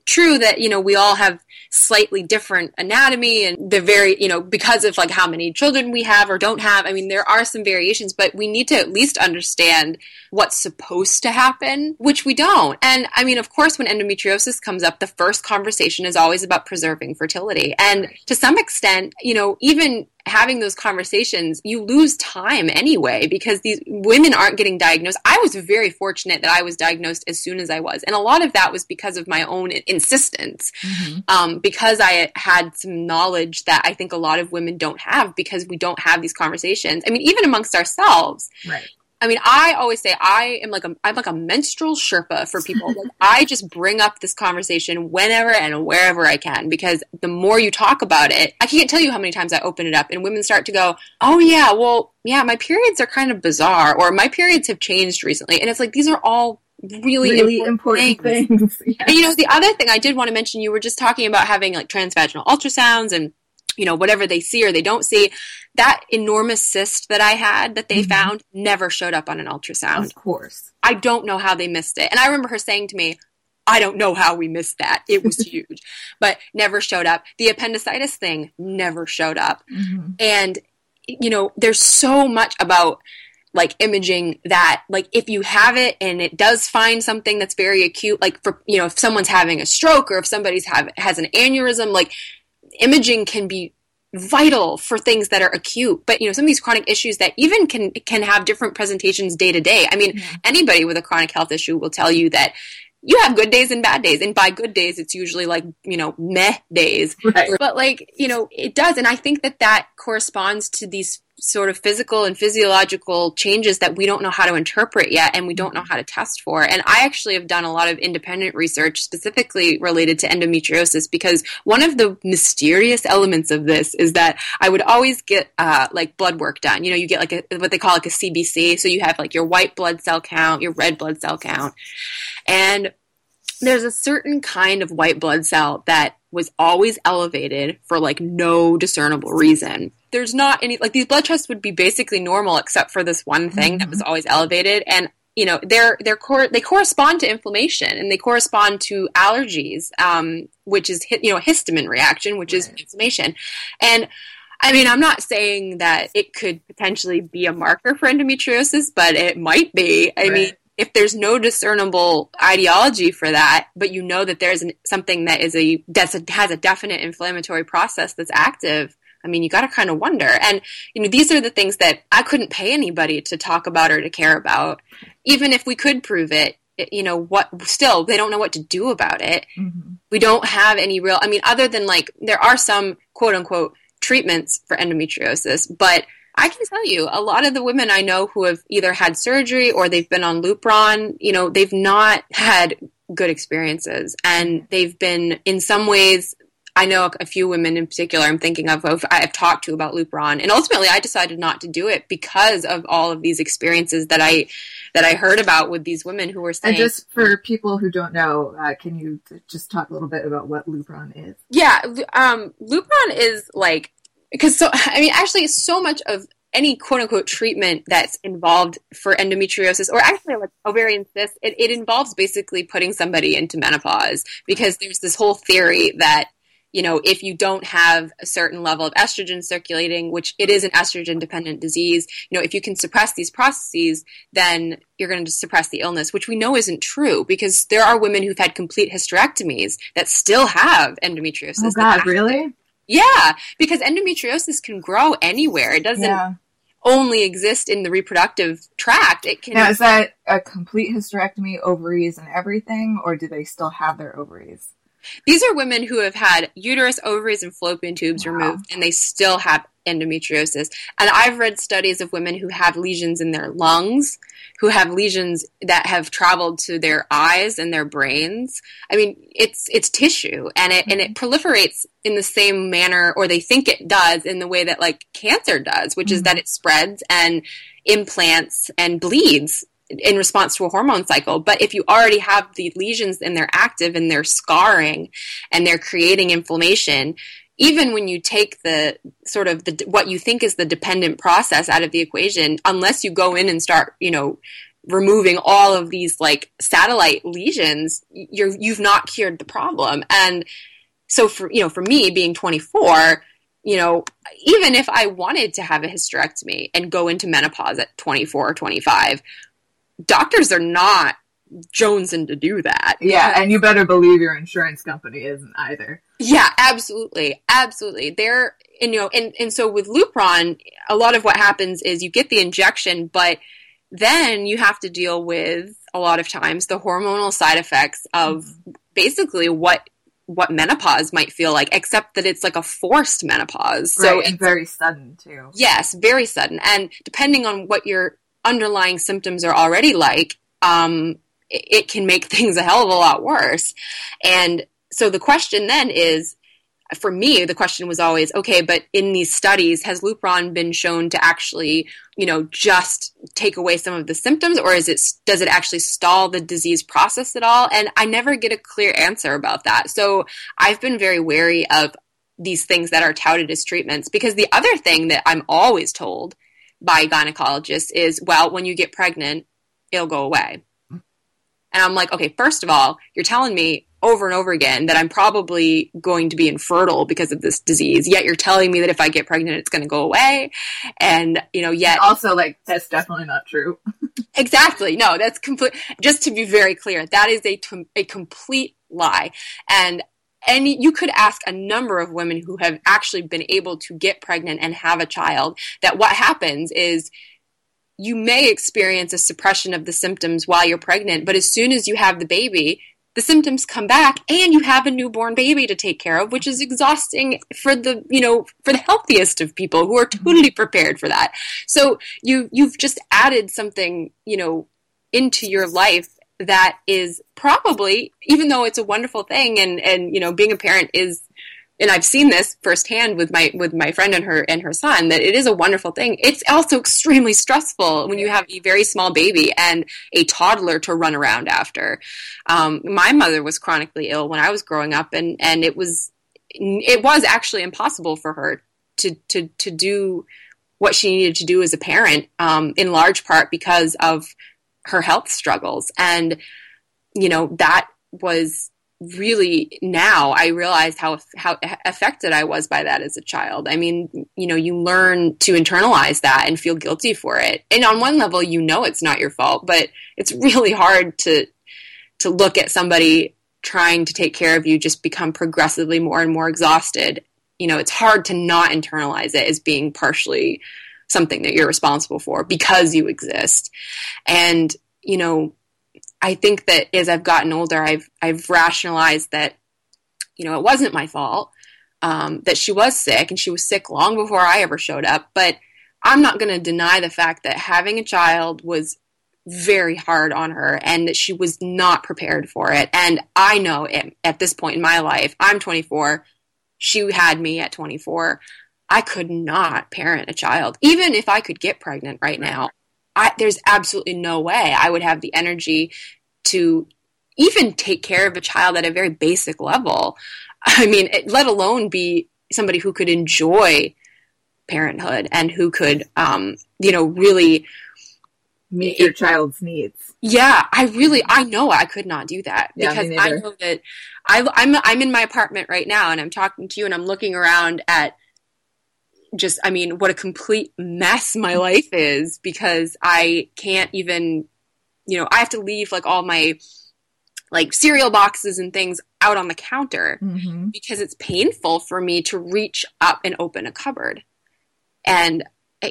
true that you know we all have slightly different anatomy and the very you know because of like how many children we have or don't have i mean there are some variations but we need to at least understand what's supposed to happen which we don't. And i mean of course when endometriosis comes up the first conversation is always about preserving fertility. And to some extent you know even having those conversations, you lose time anyway because these women aren't getting diagnosed. I was very fortunate that I was diagnosed as soon as I was. And a lot of that was because of my own insistence, mm-hmm. um, because I had some knowledge that I think a lot of women don't have because we don't have these conversations. I mean, even amongst ourselves. Right. I mean, I always say I am like a I'm like a menstrual Sherpa for people. Like, I just bring up this conversation whenever and wherever I can because the more you talk about it, I can't tell you how many times I open it up and women start to go, "Oh yeah, well, yeah, my periods are kind of bizarre or my periods have changed recently." And it's like these are all really, really important, important things. things. Yeah. And you know, the other thing I did want to mention, you were just talking about having like transvaginal ultrasounds and you know, whatever they see or they don't see, that enormous cyst that I had that they mm-hmm. found never showed up on an ultrasound. Of course. I don't know how they missed it. And I remember her saying to me, I don't know how we missed that. It was huge, but never showed up. The appendicitis thing never showed up. Mm-hmm. And, you know, there's so much about like imaging that like if you have it and it does find something that's very acute like for you know if someone's having a stroke or if somebody's have has an aneurysm like imaging can be vital for things that are acute. But you know some of these chronic issues that even can can have different presentations day to day. I mean yeah. anybody with a chronic health issue will tell you that you have good days and bad days. And by good days it's usually like you know meh days. Right. but like you know it does. And i think that that corresponds to these sort of physical and physiological changes that we don't know how to interpret yet and we don't know how to test for. And I actually have done a lot of independent research specifically related to endometriosis because one of the mysterious elements of this is that I would always get uh, like blood work done. You know, you get like a, what they call like a CBC. So you have like your white blood cell count, your red blood cell count. And there's a certain kind of white blood cell that was always elevated for like no discernible reason there's not any like these blood tests would be basically normal except for this one thing mm-hmm. that was mm-hmm. always elevated and you know they're they're cor- they correspond to inflammation and they correspond to allergies um, which is you know a histamine reaction which right. is inflammation and I mean, I'm not saying that it could potentially be a marker for endometriosis, but it might be. I right. mean, if there's no discernible etiology for that, but you know that there's an, something that is a that has a definite inflammatory process that's active, I mean, you got to kind of wonder. And, you know, these are the things that I couldn't pay anybody to talk about or to care about. Even if we could prove it, you know, what still, they don't know what to do about it. Mm-hmm. We don't have any real, I mean, other than like, there are some quote unquote treatments for endometriosis, but I can tell you, a lot of the women I know who have either had surgery or they've been on Lupron, you know, they've not had good experiences and they've been in some ways I know a few women in particular I'm thinking of, of I've talked to about Lupron, and ultimately I decided not to do it because of all of these experiences that I that I heard about with these women who were saying. And just for people who don't know, uh, can you just talk a little bit about what Lupron is? Yeah, um, Lupron is like because so I mean actually so much of any quote unquote treatment that's involved for endometriosis or actually like ovarian cyst, it, it involves basically putting somebody into menopause because there's this whole theory that you know, if you don't have a certain level of estrogen circulating, which it is an estrogen dependent disease, you know, if you can suppress these processes, then you're going to suppress the illness, which we know isn't true because there are women who've had complete hysterectomies that still have endometriosis. Oh God, really? Yeah, because endometriosis can grow anywhere. It doesn't yeah. only exist in the reproductive tract. It can. Now, is that a complete hysterectomy, ovaries, and everything, or do they still have their ovaries? These are women who have had uterus, ovaries, and fallopian tubes wow. removed, and they still have endometriosis. And I've read studies of women who have lesions in their lungs, who have lesions that have traveled to their eyes and their brains. I mean, it's it's tissue, and it mm-hmm. and it mm-hmm. proliferates in the same manner, or they think it does, in the way that like cancer does, which mm-hmm. is that it spreads and implants and bleeds in response to a hormone cycle. But if you already have the lesions and they're active and they're scarring and they're creating inflammation, even when you take the sort of the what you think is the dependent process out of the equation, unless you go in and start, you know, removing all of these like satellite lesions, you're you've not cured the problem. And so for you know, for me being 24, you know, even if I wanted to have a hysterectomy and go into menopause at 24 or 25, doctors are not jonesing to do that. Yeah, and you better believe your insurance company isn't either. Yeah, absolutely. Absolutely. They're and you know, and, and so with Lupron, a lot of what happens is you get the injection, but then you have to deal with a lot of times the hormonal side effects of mm-hmm. basically what what menopause might feel like, except that it's like a forced menopause. So right, it's very sudden too. Yes, very sudden. And depending on what your underlying symptoms are already like, um, it, it can make things a hell of a lot worse. And so the question then is, for me, the question was always, okay, but in these studies, has Lupron been shown to actually, you know, just take away some of the symptoms, or is it does it actually stall the disease process at all? And I never get a clear answer about that. So I've been very wary of these things that are touted as treatments. Because the other thing that I'm always told by gynecologists is, well, when you get pregnant, it'll go away. And I'm like, okay, first of all, you're telling me over and over again that I'm probably going to be infertile because of this disease. Yet you're telling me that if I get pregnant, it's going to go away. And, you know, yet. Also, like, that's definitely not true. exactly. No, that's complete. Just to be very clear, that is a, a complete lie. And and you could ask a number of women who have actually been able to get pregnant and have a child that what happens is you may experience a suppression of the symptoms while you're pregnant, but as soon as you have the baby, the symptoms come back and you have a newborn baby to take care of, which is exhausting for the, you know, for the healthiest of people who are mm-hmm. totally prepared for that. So you, you've just added something, you know, into your life that is probably, even though it's a wonderful thing and, and, you know, being a parent is, and I've seen this firsthand with my, with my friend and her, and her son, that it is a wonderful thing. It's also extremely stressful when you have a very small baby and a toddler to run around after. Um, my mother was chronically ill when I was growing up and, and it was, it was actually impossible for her to, to, to do what she needed to do as a parent, um, in large part because of her health struggles. And, you know, that was really now I realized how how affected I was by that as a child. I mean, you know, you learn to internalize that and feel guilty for it. And on one level, you know it's not your fault, but it's really hard to to look at somebody trying to take care of you just become progressively more and more exhausted. You know, it's hard to not internalize it as being partially something that you're responsible for because you exist. And, you know, I think that as I've gotten older, I've, I've rationalized that, you know, it wasn't my fault, um, that she was sick and she was sick long before I ever showed up. But I'm not going to deny the fact that having a child was very hard on her and that she was not prepared for it. And I know it, at this point in my life, I'm 24. She had me at 24. I could not parent a child. Even if I could get pregnant right now, I, there's absolutely no way I would have the energy to even take care of a child at a very basic level. I mean, it, let alone be somebody who could enjoy parenthood and who could, um, you know, really meet your child's needs. Yeah, I really, I know I could not do that yeah, because I know that I, I'm, I'm in my apartment right now and I'm talking to you and I'm looking around at just, I mean, what a complete mess my life is because I can't even, you know, I have to leave like all my like cereal boxes and things out on the counter mm-hmm. because it's painful for me to reach up and open a cupboard. And,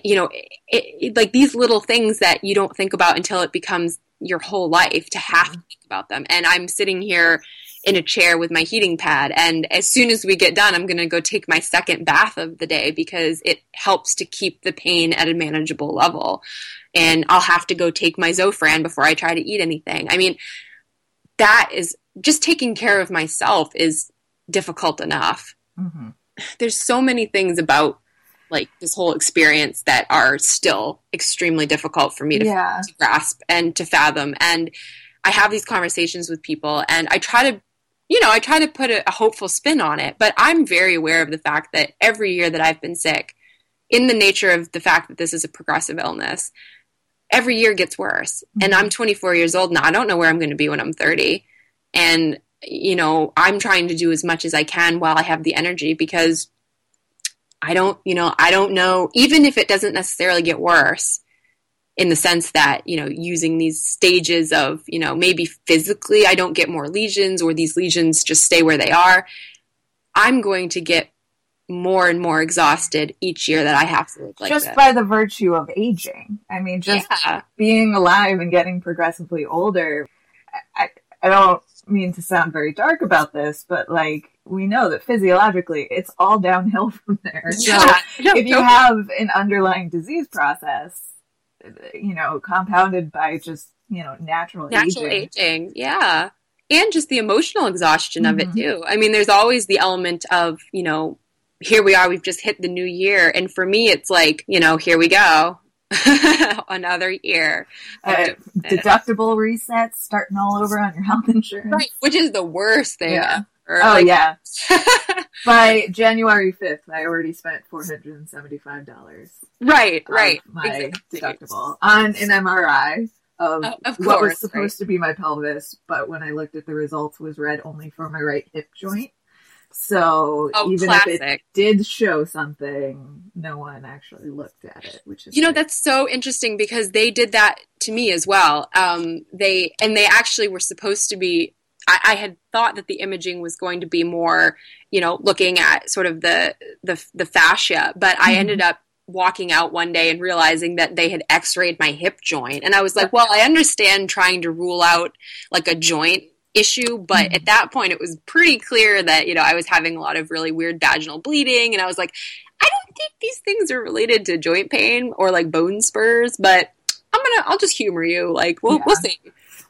you know, it, it, like these little things that you don't think about until it becomes your whole life to have to think about them. And I'm sitting here in a chair with my heating pad. And as soon as we get done, I'm going to go take my second bath of the day because it helps to keep the pain at a manageable level. And I'll have to go take my Zofran before I try to eat anything. I mean, that is just taking care of myself is difficult enough. Mm-hmm. There's so many things about like this whole experience that are still extremely difficult for me to, yeah. to grasp and to fathom. And I have these conversations with people and I try to you know, I try to put a, a, hopeful spin on it, but I'm very aware of the fact that every year that I've been sick, in the nature of the fact that this is a progressive illness, every year gets worse. Mm-hmm. And I'm 24 years old now. I don't know where I'm going to be when I'm 30. And, you know, I'm trying to do as much as I can while I have the energy because I don't, you know, I don't know, even if it doesn't necessarily get worse, in the sense that you know using these stages of you know maybe physically i don't get more lesions or these lesions just stay where they are i'm going to get more and more exhausted each year that i have to like just this. by the virtue of aging i mean just yeah. being alive and getting progressively older I, I don't mean to sound very dark about this but like we know that physiologically it's all downhill from there yeah. so if you have an underlying disease process you know, compounded by just, you know, natural, natural aging. aging. Yeah. And just the emotional exhaustion mm-hmm. of it mm-hmm. too. I mean, there's always the element of, you know, here we are, we've just hit the new year. And for me, it's like, you know, here we go. Another year. Uh, deductible resets starting all over on your health insurance. Right. Which is the worst thing. Yeah. Or, oh like- yeah. By January fifth, I already spent four hundred and seventy-five dollars. Right, right. My exactly. deductible on an MRI of, uh, of course, what was supposed right. to be my pelvis, but when I looked at the results, was read only for my right hip joint. So oh, even classic. if it did show something, no one actually looked at it, which is you know great. that's so interesting because they did that to me as well. Um, they and they actually were supposed to be. I, I, had thought that the imaging was going to be more, you know, looking at sort of the the, the fascia, but mm-hmm. I ended up walking out one day and realizing that they had x-rayed my hip joint and i was like well i understand trying to rule out like a joint issue but mm-hmm. at that point it was pretty clear that you know i was having a lot of really weird vaginal bleeding and i was like i don't think these things are related to joint pain or like bone spurs but i'm gonna i'll just humor you like we'll, yeah. we'll see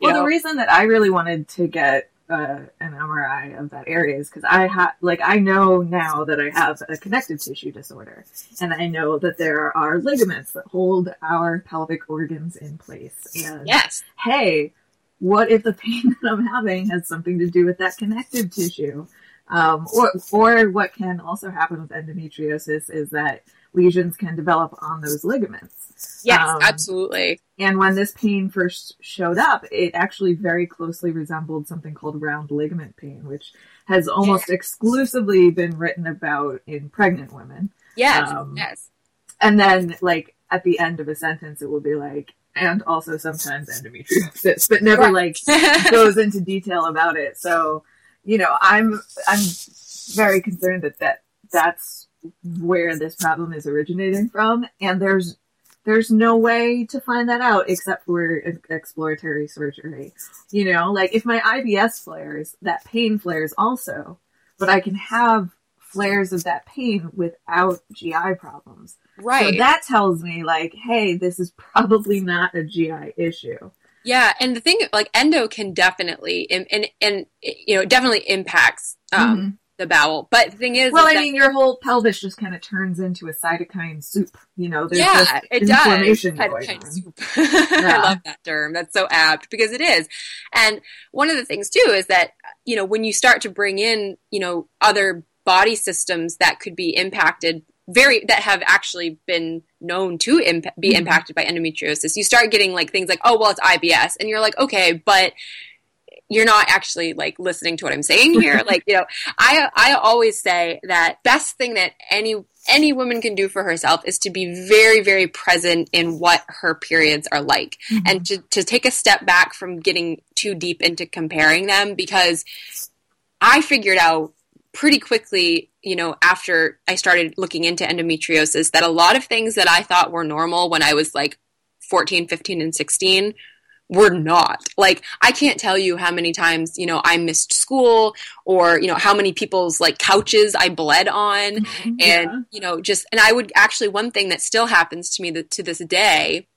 well know? the reason that i really wanted to get uh, an MRI of that area is because I have, like, I know now that I have a connective tissue disorder, and I know that there are ligaments that hold our pelvic organs in place. And yes, hey, what if the pain that I'm having has something to do with that connective tissue? Um, or, or what can also happen with endometriosis is that lesions can develop on those ligaments. Yes, um, absolutely. And when this pain first showed up, it actually very closely resembled something called round ligament pain, which has almost yes. exclusively been written about in pregnant women. Yes, um, yes. And then, like, at the end of a sentence, it will be like, and also sometimes endometriosis, but never like goes into detail about it. So, you know, I'm I'm very concerned that that that's where this problem is originating from, and there's there's no way to find that out except for exploratory surgery. You know, like if my IBS flares, that pain flares also, but I can have flares of that pain without GI problems. Right. So that tells me like, hey, this is probably not a GI issue. Yeah, and the thing like endo can definitely and and, and you know definitely impacts um, mm-hmm. The bowel. But the thing is, well, is I mean, your whole pelvis just kind of turns into a cytokine soup. You know, there's yeah, it inflammation does. Cytokine soup. yeah. I love that term. That's so apt because it is. And one of the things too is that you know when you start to bring in you know other body systems that could be impacted very that have actually been known to imp- be mm-hmm. impacted by endometriosis you start getting like things like oh well it's ibs and you're like okay but you're not actually like listening to what i'm saying here like you know i i always say that best thing that any any woman can do for herself is to be very very present in what her periods are like mm-hmm. and to, to take a step back from getting too deep into comparing them because i figured out pretty quickly, you know, after I started looking into endometriosis, that a lot of things that I thought were normal when I was like 14, 15, and 16 were not. Like, I can't tell you how many times, you know, I missed school or, you know, how many people's like couches I bled on. Mm-hmm, and, yeah. you know, just, and I would actually, one thing that still happens to me to this day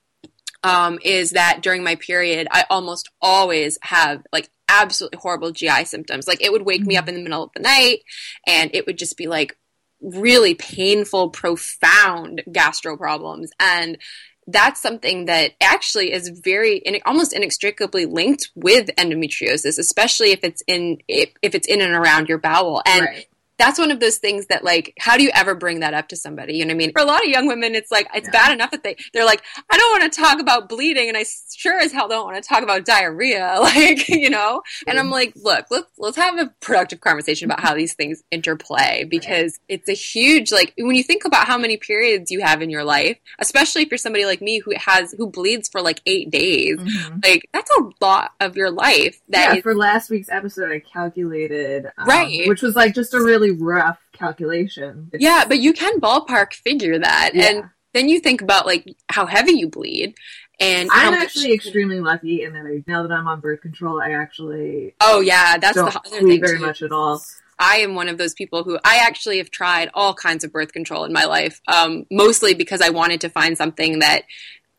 um, is that during my period, I almost always have like absolutely horrible GI symptoms. Like it would wake me up mm-hmm. in the middle of the night and it would just be like really painful, profound gastro problems. And that's something that actually is very almost inextricably linked with endometriosis, especially if it's in if, if it's in and around your bowel. And right that's one of those things that like how do you ever bring that up to somebody you know what i mean for a lot of young women it's like it's yeah. bad enough that they they're like i don't want to talk about bleeding and i sure as hell don't want to talk about diarrhea like you know and i'm like look let's let's have a productive conversation about how these things interplay because right. it's a huge like when you think about how many periods you have in your life especially if you're somebody like me who has who bleeds for like eight days mm-hmm. like that's a lot of your life that yeah, is, for last week's episode i calculated um, right which was like just a really really rough calculation. It's, yeah, but you can ballpark figure that. Yeah. And then you think about like how heavy you bleed. And I'm actually extremely lucky in that I, now that I'm on birth control, I actually oh yeah, that's don't the other thing very too. much at all. I am one of those people who I actually have tried all kinds of birth control in my life, um, mostly because I wanted to find something that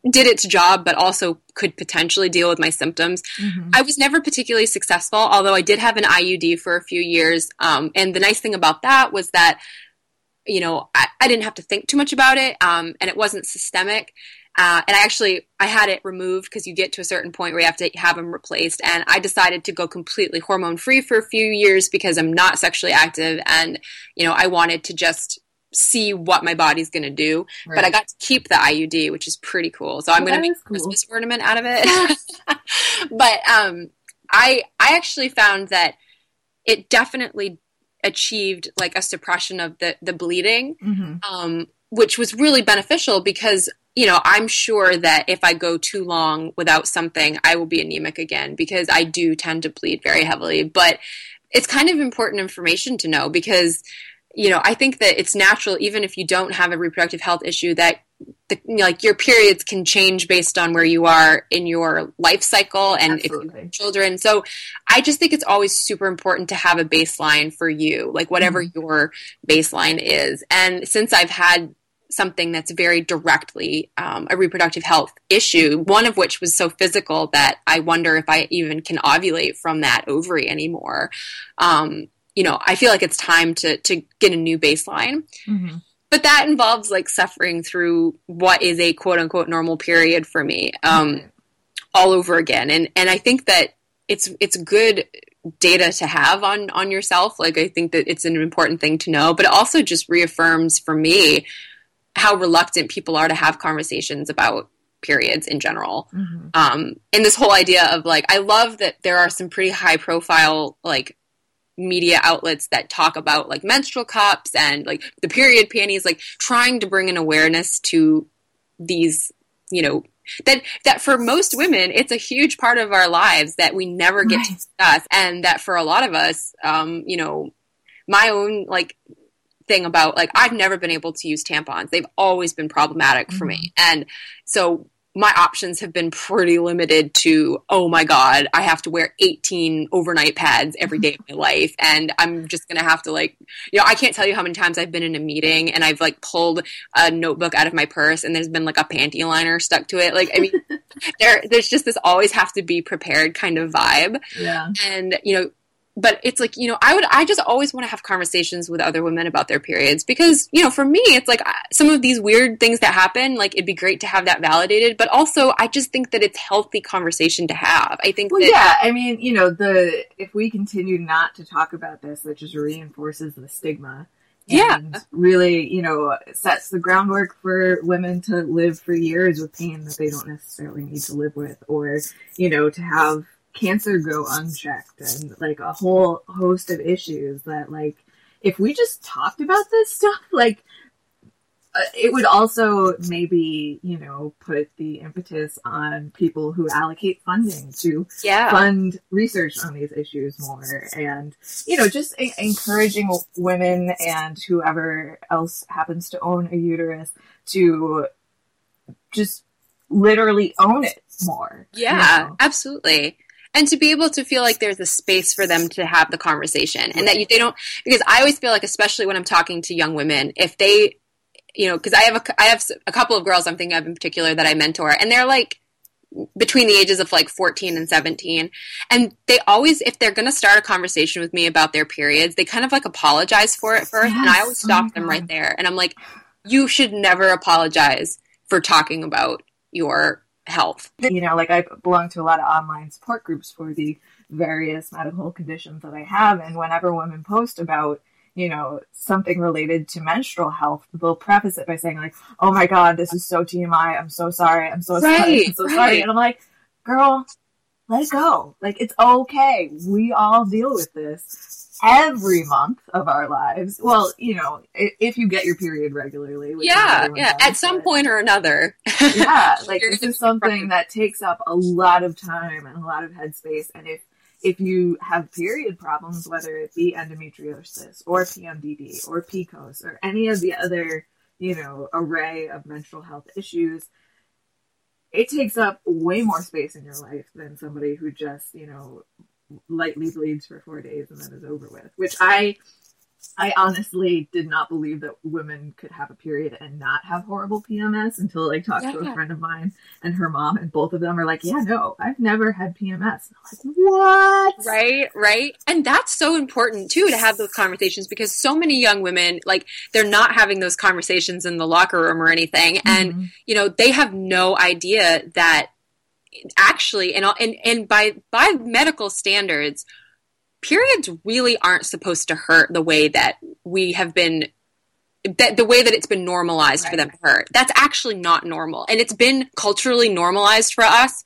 did its job, but also could potentially deal with my symptoms. Mm-hmm. I was never particularly successful, although I did have an IUD for a few years. Um, and the nice thing about that was that, you know, I, I, didn't have to think too much about it, um, and it wasn't systemic. Uh, and I actually I had it removed because you get to a certain point where you have to have them replaced. And I decided to go completely hormone free for a few years because I'm not sexually active, and you know I wanted to just see what my body's going to do. Right. But I got to keep the IUD, which is pretty cool. So I'm going to make a cool. Christmas ornament out of it. but um, I I actually found that it definitely achieved like a suppression of the the bleeding, mm-hmm. um, which was really beneficial because you know I'm sure that if I go too long without something, I will be anemic again because I do tend to bleed very heavily. But it's kind of important information to know because you know I think that it's natural even if you don't have a reproductive health issue that the, you know, like your periods can change based on where you are in your life cycle and Absolutely. if you have children. So I just think it's always super important to have a baseline for you, like whatever mm-hmm. your baseline is. And since I've had something that's very directly um, a reproductive health issue, one of which was so physical that I wonder if I even can ovulate from that ovary anymore. Um, you know, I feel like it's time to to get a new baseline. Mm-hmm but that involves like suffering through what is a quote unquote normal period for me um, all over again and and i think that it's it's good data to have on on yourself like i think that it's an important thing to know but it also just reaffirms for me how reluctant people are to have conversations about periods in general mm-hmm. um, and this whole idea of like i love that there are some pretty high profile like media outlets that talk about like menstrual cups and like the period panties, like trying to bring an awareness to these, you know, that that for most women it's a huge part of our lives that we never get right. to discuss and that for a lot of us um you know my own like thing about like I've never been able to use tampons they've always been problematic mm-hmm. for me mm-hmm. and so my options have been pretty limited to, oh my God, I have to wear 18 overnight pads every day of my life. And I'm just going to have to like, you know, I can't tell you how many times I've been in a meeting and I've like pulled a notebook out of my purse and there's been like a panty liner stuck to it. Like, I mean, there, there's just this always have to be prepared kind of vibe. Yeah. And, you know, but it's like you know i would i just always want to have conversations with other women about their periods because you know for me it's like some of these weird things that happen like it'd be great to have that validated but also i just think that it's healthy conversation to have. I think well, that, yeah i mean you know the if we continue not to talk about this that just reinforces the stigma. Yeah. Really you know sets the groundwork for women to live for years with pain that they don't necessarily need to live with or you know to have cancer go unchecked and like a whole host of issues that like if we just talked about this stuff like uh, it would also maybe you know put the impetus on people who allocate funding to yeah. fund research on these issues more and you know just a- encouraging women and whoever else happens to own a uterus to just literally own it more yeah you know? absolutely and to be able to feel like there's a space for them to have the conversation and that you, they don't because i always feel like especially when i'm talking to young women if they you know because i have a i have a couple of girls i'm thinking of in particular that i mentor and they're like between the ages of like 14 and 17 and they always if they're going to start a conversation with me about their periods they kind of like apologize for it first yes. and i always stop oh them right oh there and i'm like you should never apologize for talking about your health. You know, like I belong to a lot of online support groups for the various medical conditions that I have, and whenever women post about you know, something related to menstrual health, they'll preface it by saying like, "Oh my god, this is so TMI. I'm so sorry. I'm so right, sorry. I'm so right. sorry." And I'm like, "Girl, let it go. Like it's okay. We all deal with this every month of our lives. Well, you know, if, you get your period regularly. Yeah, yeah, does, at some point or another. yeah, like this is something that takes up a lot of time and a lot of headspace. And if if you have period problems, whether it be endometriosis or PMDD or PCOS or any of the other, you know, array of menstrual health issues, it takes up way more space in your life than somebody who just, you know, lightly bleeds for four days and then is over with. Which I I honestly did not believe that women could have a period and not have horrible PMS until I talked yeah. to a friend of mine and her mom, and both of them are like, "Yeah, no, I've never had PMS." like, "What?" Right, right, and that's so important too to have those conversations because so many young women, like, they're not having those conversations in the locker room or anything, mm-hmm. and you know, they have no idea that actually, and and and by by medical standards periods really aren't supposed to hurt the way that we have been that the way that it's been normalized right. for them to hurt. That's actually not normal. And it's been culturally normalized for us.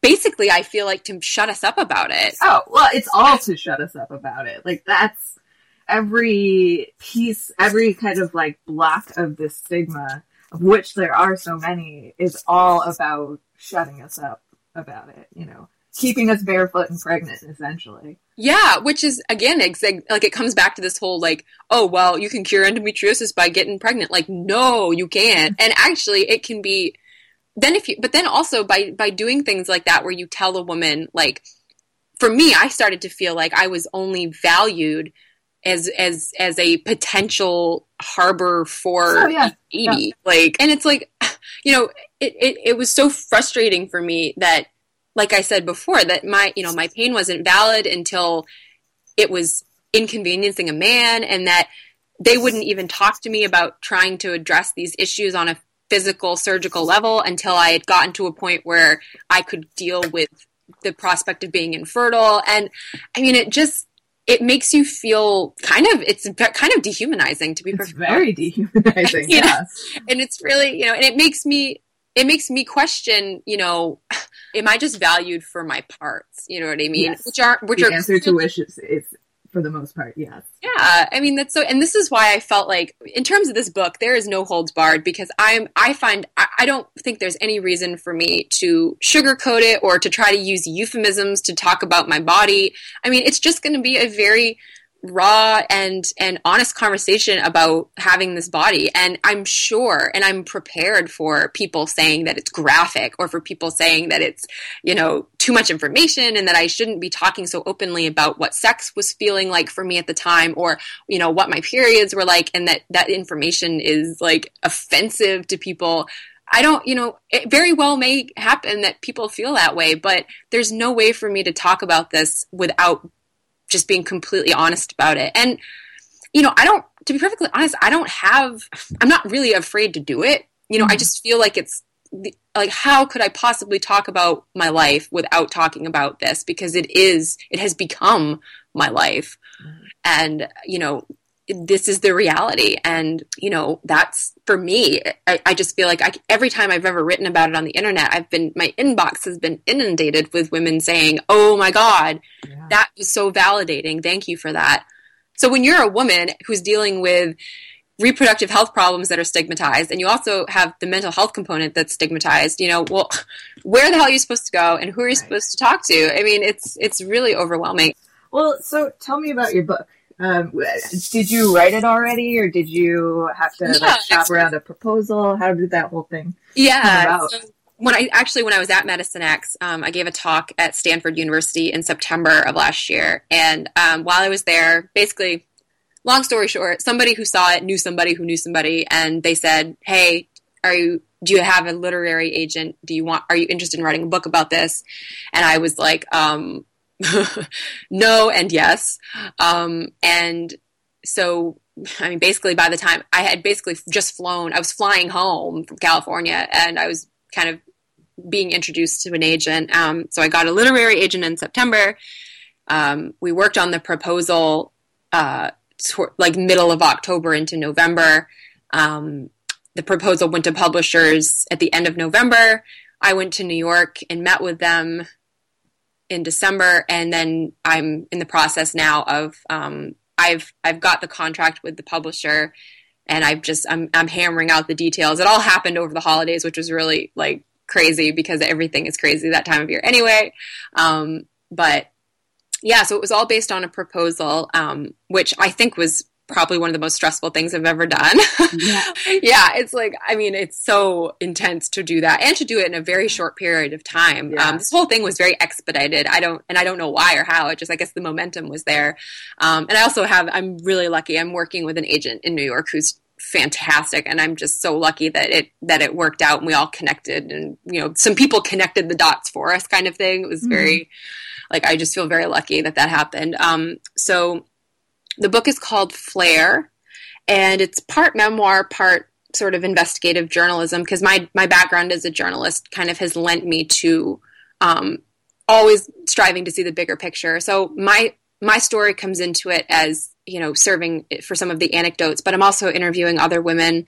Basically, I feel like to shut us up about it. Oh, well, it's all to shut us up about it. Like that's every piece, every kind of like block of this stigma, of which there are so many, is all about shutting us up about it, you know keeping us barefoot and pregnant essentially. Yeah which is again like it comes back to this whole like oh well you can cure endometriosis by getting pregnant. Like no you can't. And actually it can be then if you but then also by by doing things like that where you tell a woman like for me i started to feel like i was only valued as as as a potential harbor for oh, yeah. baby yeah. like and it's like you know it, it it was so frustrating for me that like I said before, that my, you know, my pain wasn't valid until it was inconveniencing a man and that they wouldn't even talk to me about trying to address these issues on a physical surgical level until I had gotten to a point where I could deal with the prospect of being infertile. And I mean, it just, it makes you feel kind of it's kind of dehumanizing to be it's very dehumanizing yes and it's really you know and it makes me it makes me question, you know, am I just valued for my parts? You know what I mean? Yes. Which are which the are answer to which is, is for the most part, yes. Yeah, I mean that's so, and this is why I felt like, in terms of this book, there is no holds barred because I'm, I find, I, I don't think there's any reason for me to sugarcoat it or to try to use euphemisms to talk about my body. I mean, it's just going to be a very raw and and honest conversation about having this body. And i'm sure and i'm prepared for people saying that it's graphic or for people saying that it's you know too much information and that i shouldn't be talking so openly about what sex was feeling like for me at the time or you know what my periods were like and that that information is like offensive to people. I don't, you know, it very well may happen that people feel that way, but there's no way for me to talk about this without just being completely honest about it. And, you know, I don't, to be perfectly honest, I don't have, I'm not really afraid to do it. You know, mm-hmm. I just feel like it's like, how could I possibly talk about my life without talking about this? Because it is, it has become my life. Mm-hmm. And, you know, this is the reality. And, you know, that's for me. I, I just feel like I, every time I've ever written about it on the internet, I've been, my inbox has been inundated with women saying, oh my God, yeah. that was so validating. Thank you for that. So when you're a woman who's dealing with reproductive health problems that are stigmatized, and you also have the mental health component that's stigmatized, you know, well, where the hell are you supposed to go and who are you right. supposed to talk to? I mean, it's, it's really overwhelming. Well, so tell me about your book. Um, did you write it already, or did you have to yeah, like, shop around a proposal? How did that whole thing? Yeah. So when I actually when I was at Medicine X, um, I gave a talk at Stanford University in September of last year, and um, while I was there, basically, long story short, somebody who saw it knew somebody who knew somebody, and they said, "Hey, are you?" Do you have a literary agent? Do you want? Are you interested in writing a book about this? And I was like, um, no and yes. Um, and so, I mean, basically, by the time I had basically just flown, I was flying home from California and I was kind of being introduced to an agent. Um, so I got a literary agent in September. Um, we worked on the proposal uh, tw- like middle of October into November. Um, the proposal went to publishers at the end of November. I went to New York and met with them in December, and then I'm in the process now of um, I've I've got the contract with the publisher, and I've just I'm I'm hammering out the details. It all happened over the holidays, which was really like crazy because everything is crazy that time of year anyway. Um, but yeah, so it was all based on a proposal, um, which I think was probably one of the most stressful things I've ever done. Yeah. yeah, it's like I mean, it's so intense to do that and to do it in a very short period of time. Yeah. Um, this whole thing was very expedited. I don't and I don't know why or how. It just I guess the momentum was there. Um, and I also have I'm really lucky. I'm working with an agent in New York who's fantastic and i'm just so lucky that it that it worked out and we all connected and you know some people connected the dots for us kind of thing it was mm-hmm. very like i just feel very lucky that that happened um so the book is called Flare, and it's part memoir, part sort of investigative journalism because my my background as a journalist kind of has lent me to um, always striving to see the bigger picture. So my my story comes into it as you know serving for some of the anecdotes, but I'm also interviewing other women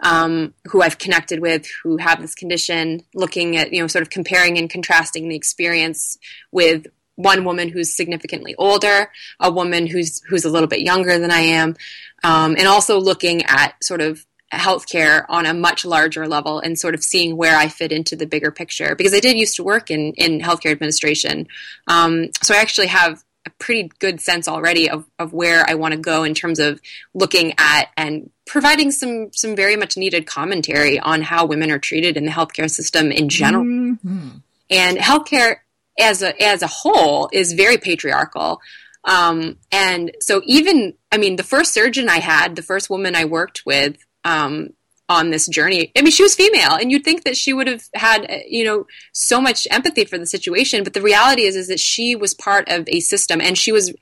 um, who I've connected with who have this condition, looking at you know sort of comparing and contrasting the experience with one woman who's significantly older, a woman who's who's a little bit younger than I am, um, and also looking at sort of healthcare on a much larger level and sort of seeing where I fit into the bigger picture. Because I did used to work in in healthcare administration, um, so I actually have a pretty good sense already of, of where I want to go in terms of looking at and providing some some very much needed commentary on how women are treated in the healthcare system in general. Mm-hmm. And healthcare as a as a whole is very patriarchal. Um, and so even I mean the first surgeon I had, the first woman I worked with um, on this journey, I mean she was female, and you'd think that she would have had you know so much empathy for the situation, but the reality is is that she was part of a system, and she was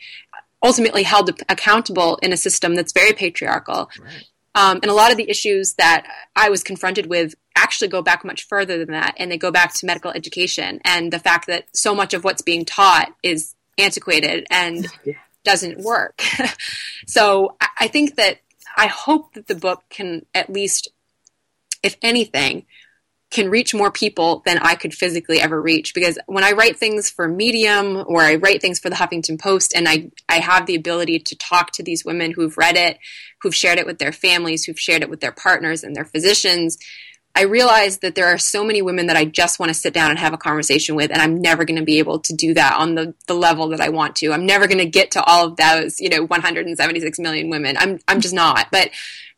ultimately held accountable in a system that's very patriarchal. Right. Um, and a lot of the issues that I was confronted with actually go back much further than that, and they go back to medical education and the fact that so much of what's being taught is antiquated and yeah. doesn't work. so I think that I hope that the book can at least, if anything, can reach more people than I could physically ever reach. Because when I write things for Medium or I write things for the Huffington Post and I, I have the ability to talk to these women who've read it, who've shared it with their families, who've shared it with their partners and their physicians, I realize that there are so many women that I just want to sit down and have a conversation with, and I'm never going to be able to do that on the, the level that I want to. I'm never going to get to all of those, you know, 176 million women. I'm, I'm just not. But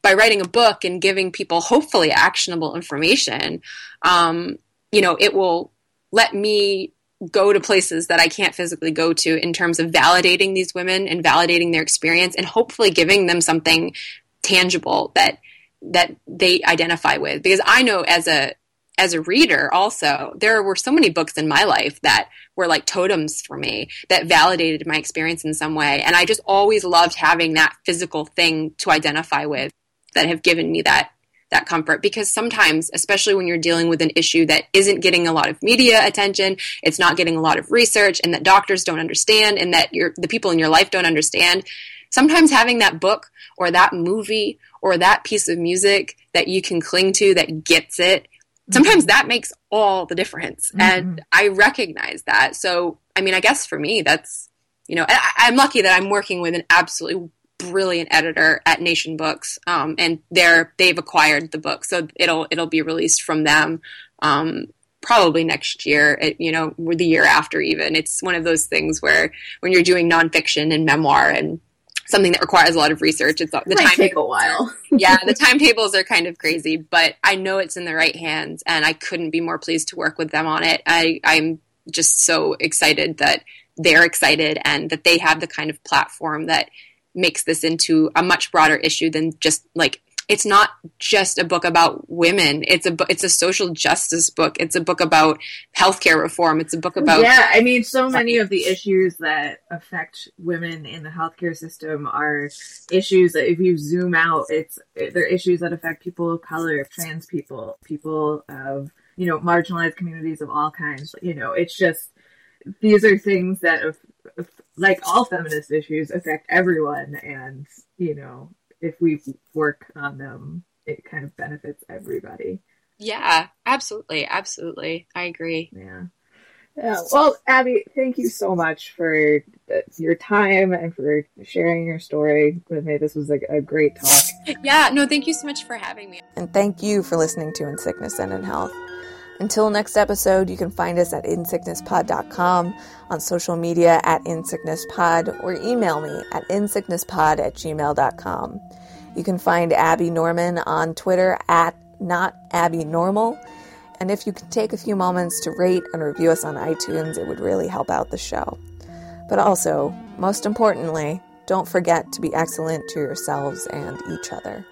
by writing a book and giving people hopefully actionable information, um, you know, it will let me go to places that I can't physically go to in terms of validating these women and validating their experience and hopefully giving them something tangible that that they identify with. Because I know as a as a reader also there were so many books in my life that were like totems for me that validated my experience in some way. And I just always loved having that physical thing to identify with that have given me that that comfort. Because sometimes especially when you're dealing with an issue that isn't getting a lot of media attention it's not getting a lot of research and that doctors don't understand and that the people in your life don't understand sometimes having that book or that movie or that piece of music that you can cling to that gets it sometimes that makes all the difference. Mm-hmm. and i recognize that. So i mean i guess for me that's you know I, am lucky that i'm working with an absolutely brilliant editor at nation books um, and they're they've acquired the book so it'll it'll be released from them um, probably next year it, you know the year after even it's one of those things where when you're doing nonfiction and memoir and something that requires a lot of research. It's the time take a while. yeah, the timetables are kind of crazy, but I know it's in the right hands, and I couldn't be more pleased to work with them on it. I, I'm just so excited that they're excited and that they have the kind of platform that makes this into a much broader issue than just like it's not just a book about women. It's a it's a social justice book. It's a book about healthcare reform. It's a book about yeah. I mean, so many of the issues that affect women in the healthcare system are issues that, if you zoom out, it's they're issues that affect people of color, trans people, people of you know marginalized communities of all kinds. You know, it's just these are things that, like all feminist issues, affect everyone, and you know if we work on them, it kind of benefits everybody. Yeah, absolutely, absolutely. I agree. Yeah. Yeah. Well, Abby, thank you so much for uh, your time and for sharing your story with me. This was a, a great talk. Yeah. No, thank you so much for having me. And thank you for listening to In Sickness and in Health. Until next episode, you can find us at insicknesspod.com, on social media at insicknesspod, or email me at insicknesspod at gmail.com. You can find Abby Norman on Twitter at not Abby Normal. And if you can take a few moments to rate and review us on iTunes, it would really help out the show. But also, most importantly, don't forget to be excellent to yourselves and each other.